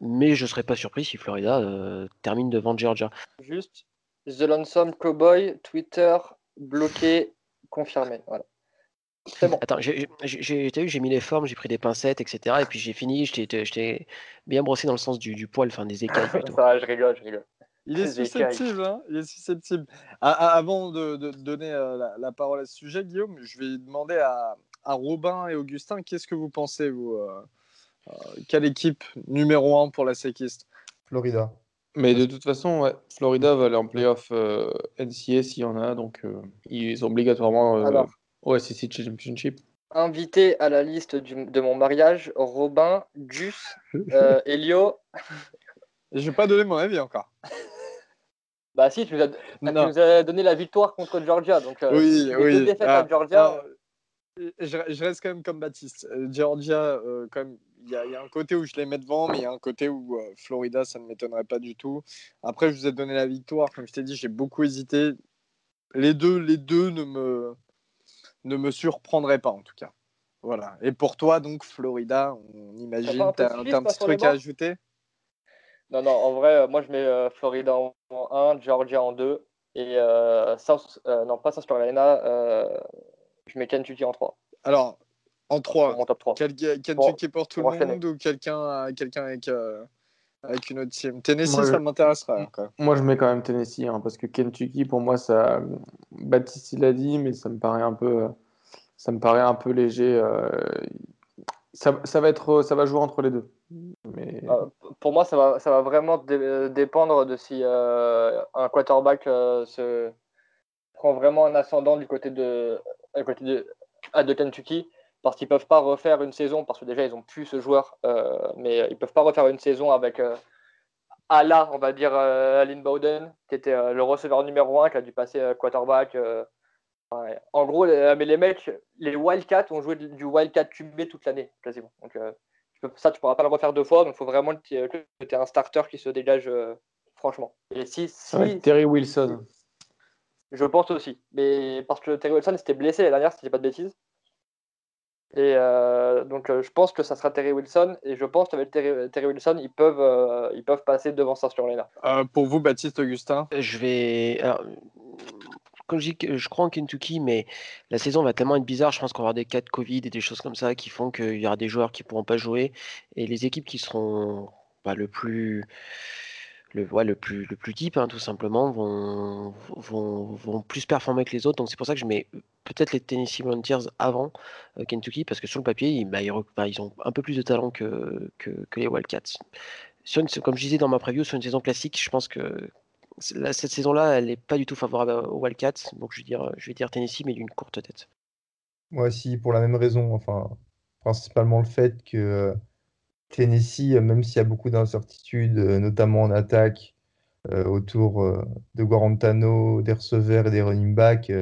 Mais je ne serais pas surpris si Florida termine devant Georgia. Juste, The Lonesome Cowboy, Twitter, bloqué, confirmé. Voilà. Attends, j'ai mis les formes, j'ai pris des pincettes, etc. Et puis j'ai fini, je t'ai bien brossé dans le sens du, du poil, enfin des écailles plutôt. Ça, je rigole, je rigole. Il est susceptible, hein Il est susceptible. Ah, ah, avant de, de donner euh, la, parole à ce sujet, Guillaume, je vais demander à, à Robin et Augustin, qu'est-ce que vous pensez, vous euh, euh, Quelle équipe numéro 1 pour la séquiste Florida. Mais de toute façon, ouais, Florida va aller en playoff NCA s'il y en a, donc ils ont obligatoirement Ouais, c'est Championship. Invité à la liste de mon mariage, Robin, Gus, euh, Elio. Je vais pas donner mon avis encore. Bah si, tu nous as, donné la victoire contre Georgia. Donc, euh, oui, oui. Deux défaites à ah, Georgia. je, reste quand même comme Baptiste. Euh, Georgia, quand même, il y, a un côté où je les mets devant, mais il y a un côté où Florida, ça ne m'étonnerait pas du tout. Après, je vous ai donné la victoire. Comme je t'ai dit, j'ai beaucoup hésité. Les deux, les deux ne me ne me surprendrait pas en tout cas. Voilà. Et pour toi, donc, Florida, on imagine, tu as, un petit truc à ajouter? Non, non, en vrai, euh, moi je mets euh, Florida en 1, Georgia en 2, et euh, South, non, pas South Carolina, je mets Kentucky en 3. Alors, en 3, mon top 3. Kentucky pour tout le monde ou quelqu'un quelqu'un avec avec une autre team. Tennessee, ça m'intéresserait. Moi, je mets quand même Tennessee, hein, parce que Kentucky, pour moi, ça. Baptiste, il l'a dit, mais ça me paraît un peu, ça me paraît un peu léger. Euh, ça, ça, va être, ça va jouer entre les deux. Mais... Euh, pour moi, ça va, ça va vraiment dépendre de si euh, un quarterback se prend vraiment un ascendant du côté de, côté de, de Kentucky parce qu'ils peuvent pas refaire une saison, parce que déjà ils ont plus ce joueur, euh, mais ils peuvent pas refaire une saison avec euh, Ala, on va dire euh, Alin Bowden, qui était euh, le receveur numéro 1, qui a dû passer euh, quarterback. ouais. En gros, les, mais les mecs, les Wildcats ont joué du Wildcat QB toute l'année, quasiment. Donc tu peux- ça, tu pourras pas le refaire deux fois, donc il faut vraiment que tu aies un starter qui se dégage, franchement. Et si, si Terry Wilson. je pense aussi. Mais parce que Terry Wilson s'était blessé la dernière, si je dis pas de bêtises. Et euh, donc euh, je pense que ça sera Terry Wilson. Et je pense qu'avec Terry, Terry Wilson, ils peuvent, euh, ils peuvent passer devant ça sur Lena. Euh, pour vous, Baptiste Augustin? Je vais. alors, comme je dis, que je crois en Kentucky, mais la saison va tellement être bizarre. Je pense qu'on va avoir des cas de Covid et des choses comme ça qui font qu'il y aura des joueurs qui pourront pas jouer. Et les équipes qui seront bah, le plus. Le, ouais, le plus le plus deep hein, tout simplement vont, vont, vont plus performer que les autres donc c'est pour ça que je mets peut-être les Tennessee Volunteers avant euh, Kentucky parce que sur le papier ils, bah, bah, ils ont un peu plus de talent que, que, les Wildcats sur une, comme je disais dans ma preview sur une saison classique je pense que cette saison-là, elle n'est pas du tout favorable aux Wildcats, donc je vais dire, je vais dire Tennessee, mais d'une courte tête. Moi aussi, pour la même raison. Enfin, principalement le fait que euh, Tennessee, euh, même s'il y a beaucoup d'incertitudes, euh, notamment en attaque, euh, autour de Guarantano, des receveurs et des running backs,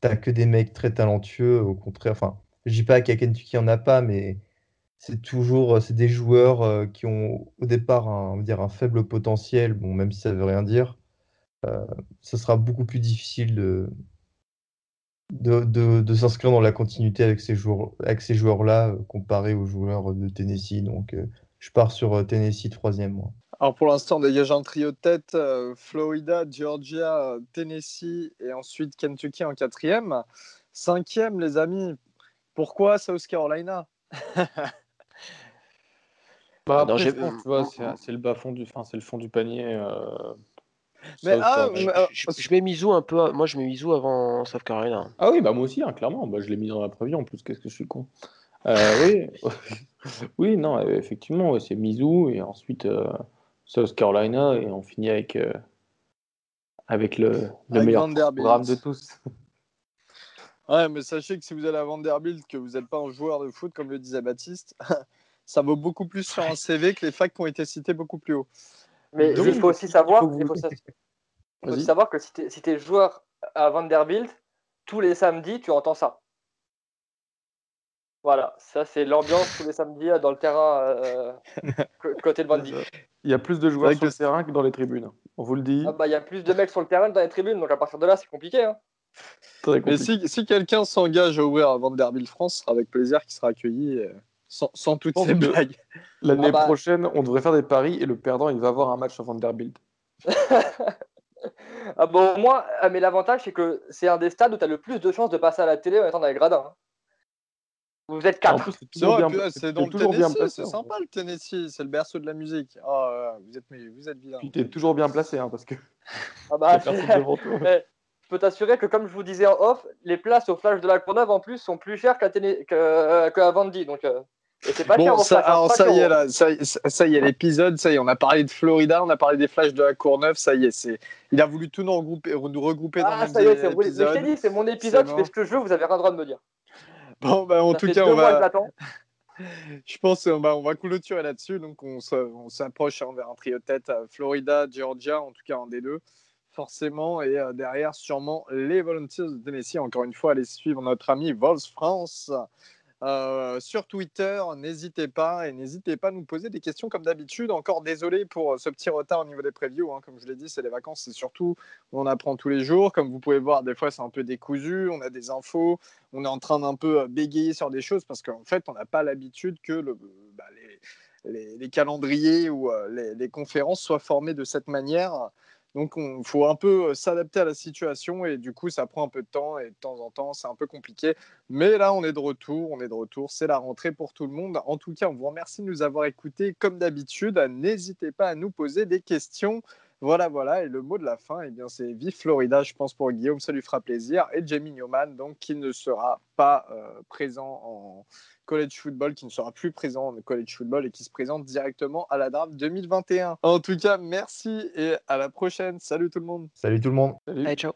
t'as que des mecs très talentueux. Au contraire, enfin, je dis pas qu'à Kentucky, il n'y en a pas, mais c'est toujours c'est des joueurs qui ont au départ un, faible potentiel, bon, même si ça veut rien dire. Ce sera beaucoup plus difficile de, de, de, de s'inscrire dans la continuité avec ces joueurs, avec ces joueurs-là, euh, comparé aux joueurs de Tennessee. Donc, euh, je pars sur euh, Tennessee troisième, moi. Alors pour l'instant, on dégage un trio de tête euh, Florida, Georgia, Tennessee et ensuite Kentucky en quatrième. Cinquième, les amis. Pourquoi South Carolina? Bah, Non, après, j'ai- je pense, tu vois, c'est le bas fond du, c'est le fond du panier. euh, Mais, ah, mais, euh, Je, je mets Mizzou un peu, moi je mets Mizzou avant South Carolina. Ah oui, bah moi aussi, hein, clairement. Bah, je l'ai mis dans la prévue en plus. Qu'est-ce que je suis con. Euh, oui, oui, non, euh, effectivement, ouais, c'est Mizzou et ensuite euh, South Carolina et on finit avec euh, avec le, le Avec meilleur Vanderbilt. programme de tous. Ouais, mais sachez que si vous allez à Vanderbilt, que vous n'êtes pas un joueur de foot, comme le disait Baptiste, ça vaut beaucoup plus sur un CV que les facs qui ont été cités beaucoup plus haut. Mais Donc, il faut aussi savoir, faut que vous- il faut, sa- il faut Vas-y. savoir que si tu es, joueur à Vanderbilt, tous les samedis, tu entends ça. Voilà, ça c'est l'ambiance tous les samedis euh, dans le terrain euh, côté de Vandy. Il y a plus de joueurs sur le terrain que dans les tribunes. On vous le dit. Ah bah, Il y a plus de mecs sur le terrain que dans les tribunes, donc à partir de là, c'est compliqué. Hein. Très Mais si, si quelqu'un s'engage à ouvrir à Vanderbilt France, ce sera avec plaisir qu'il sera accueilli euh, sans, sans toutes ces blagues. L'année Ah bah. prochaine, on devrait faire des paris et le perdant, il va avoir un match à Vanderbilt. Ah bon, moi, ah, mais l'avantage, c'est que c'est un des stades où tu as le plus de chances de passer à la télé en étant dans les gradins. hein. Vous êtes quatre. c'est dans le toujours bien Tennessee, placé. c'est sympa le Tennessee, c'est le berceau de la musique. Ah, vous êtes, mais vous êtes vilain. Puis t'es toujours bien placé, hein, parce que Ah bah, je peux t'assurer que, comme je vous disais en off, les places au flash de la Courneuve en plus sont plus chères qu'à euh, qu'à Vandy. Donc, euh, et c'est pas cher Bon, ça, alors ça y est, là, ça, ça- y est, l'épisode, ça y est, on a parlé de Florida, on a parlé des flashs de la Courneuve, ça y est, c'est, il a voulu tout nous regrouper, nous regrouper dans Ah, ça y est, c'est je t'ai dit, c'est mon épisode, je fais ce que je veux, vous avez rien le droit de me dire. Bon, bah, en Ça tout cas, on va, je pense on va, on va clôturer là-dessus, donc on, on s'approche hein, vers un trio de tête, euh, Florida, Georgia, en tout cas un des deux, forcément, et euh, derrière, sûrement, les Volunteers de Tennessee, encore une fois, allez suivre notre ami Vols France. Euh, sur Twitter, n'hésitez pas et n'hésitez pas à nous poser des questions comme d'habitude. Encore désolé pour euh, ce petit retard au niveau des previews. hein. Comme je l'ai dit, c'est les vacances, c'est surtout on apprend tous les jours. Comme vous pouvez voir, des fois c'est un peu décousu. On a des infos, on est en train d'un peu euh, bégayer sur des choses parce qu'en fait, on n'a pas l'habitude que le, bah, les, calendriers ou les, les conférences soient formés de cette manière. Donc, il faut un peu s'adapter à la situation et du coup, ça prend un peu de temps et de temps en temps, c'est un peu compliqué. Mais là, on est de retour, on est de retour, c'est la rentrée pour tout le monde. En tout cas, on vous remercie de nous avoir écoutés comme d'habitude. N'hésitez pas à nous poser des questions. Voilà, voilà. Et le mot de la fin, eh bien, c'est Vive Florida, je pense, pour Guillaume, ça lui fera plaisir. Et Jamie Newman, donc, qui ne sera pas présent en college football, qui ne sera plus présent en college football et qui se présente directement à la draft 2021. En tout cas, merci et à la prochaine. Salut tout le monde. Salut tout le monde. Salut. Allez, ciao.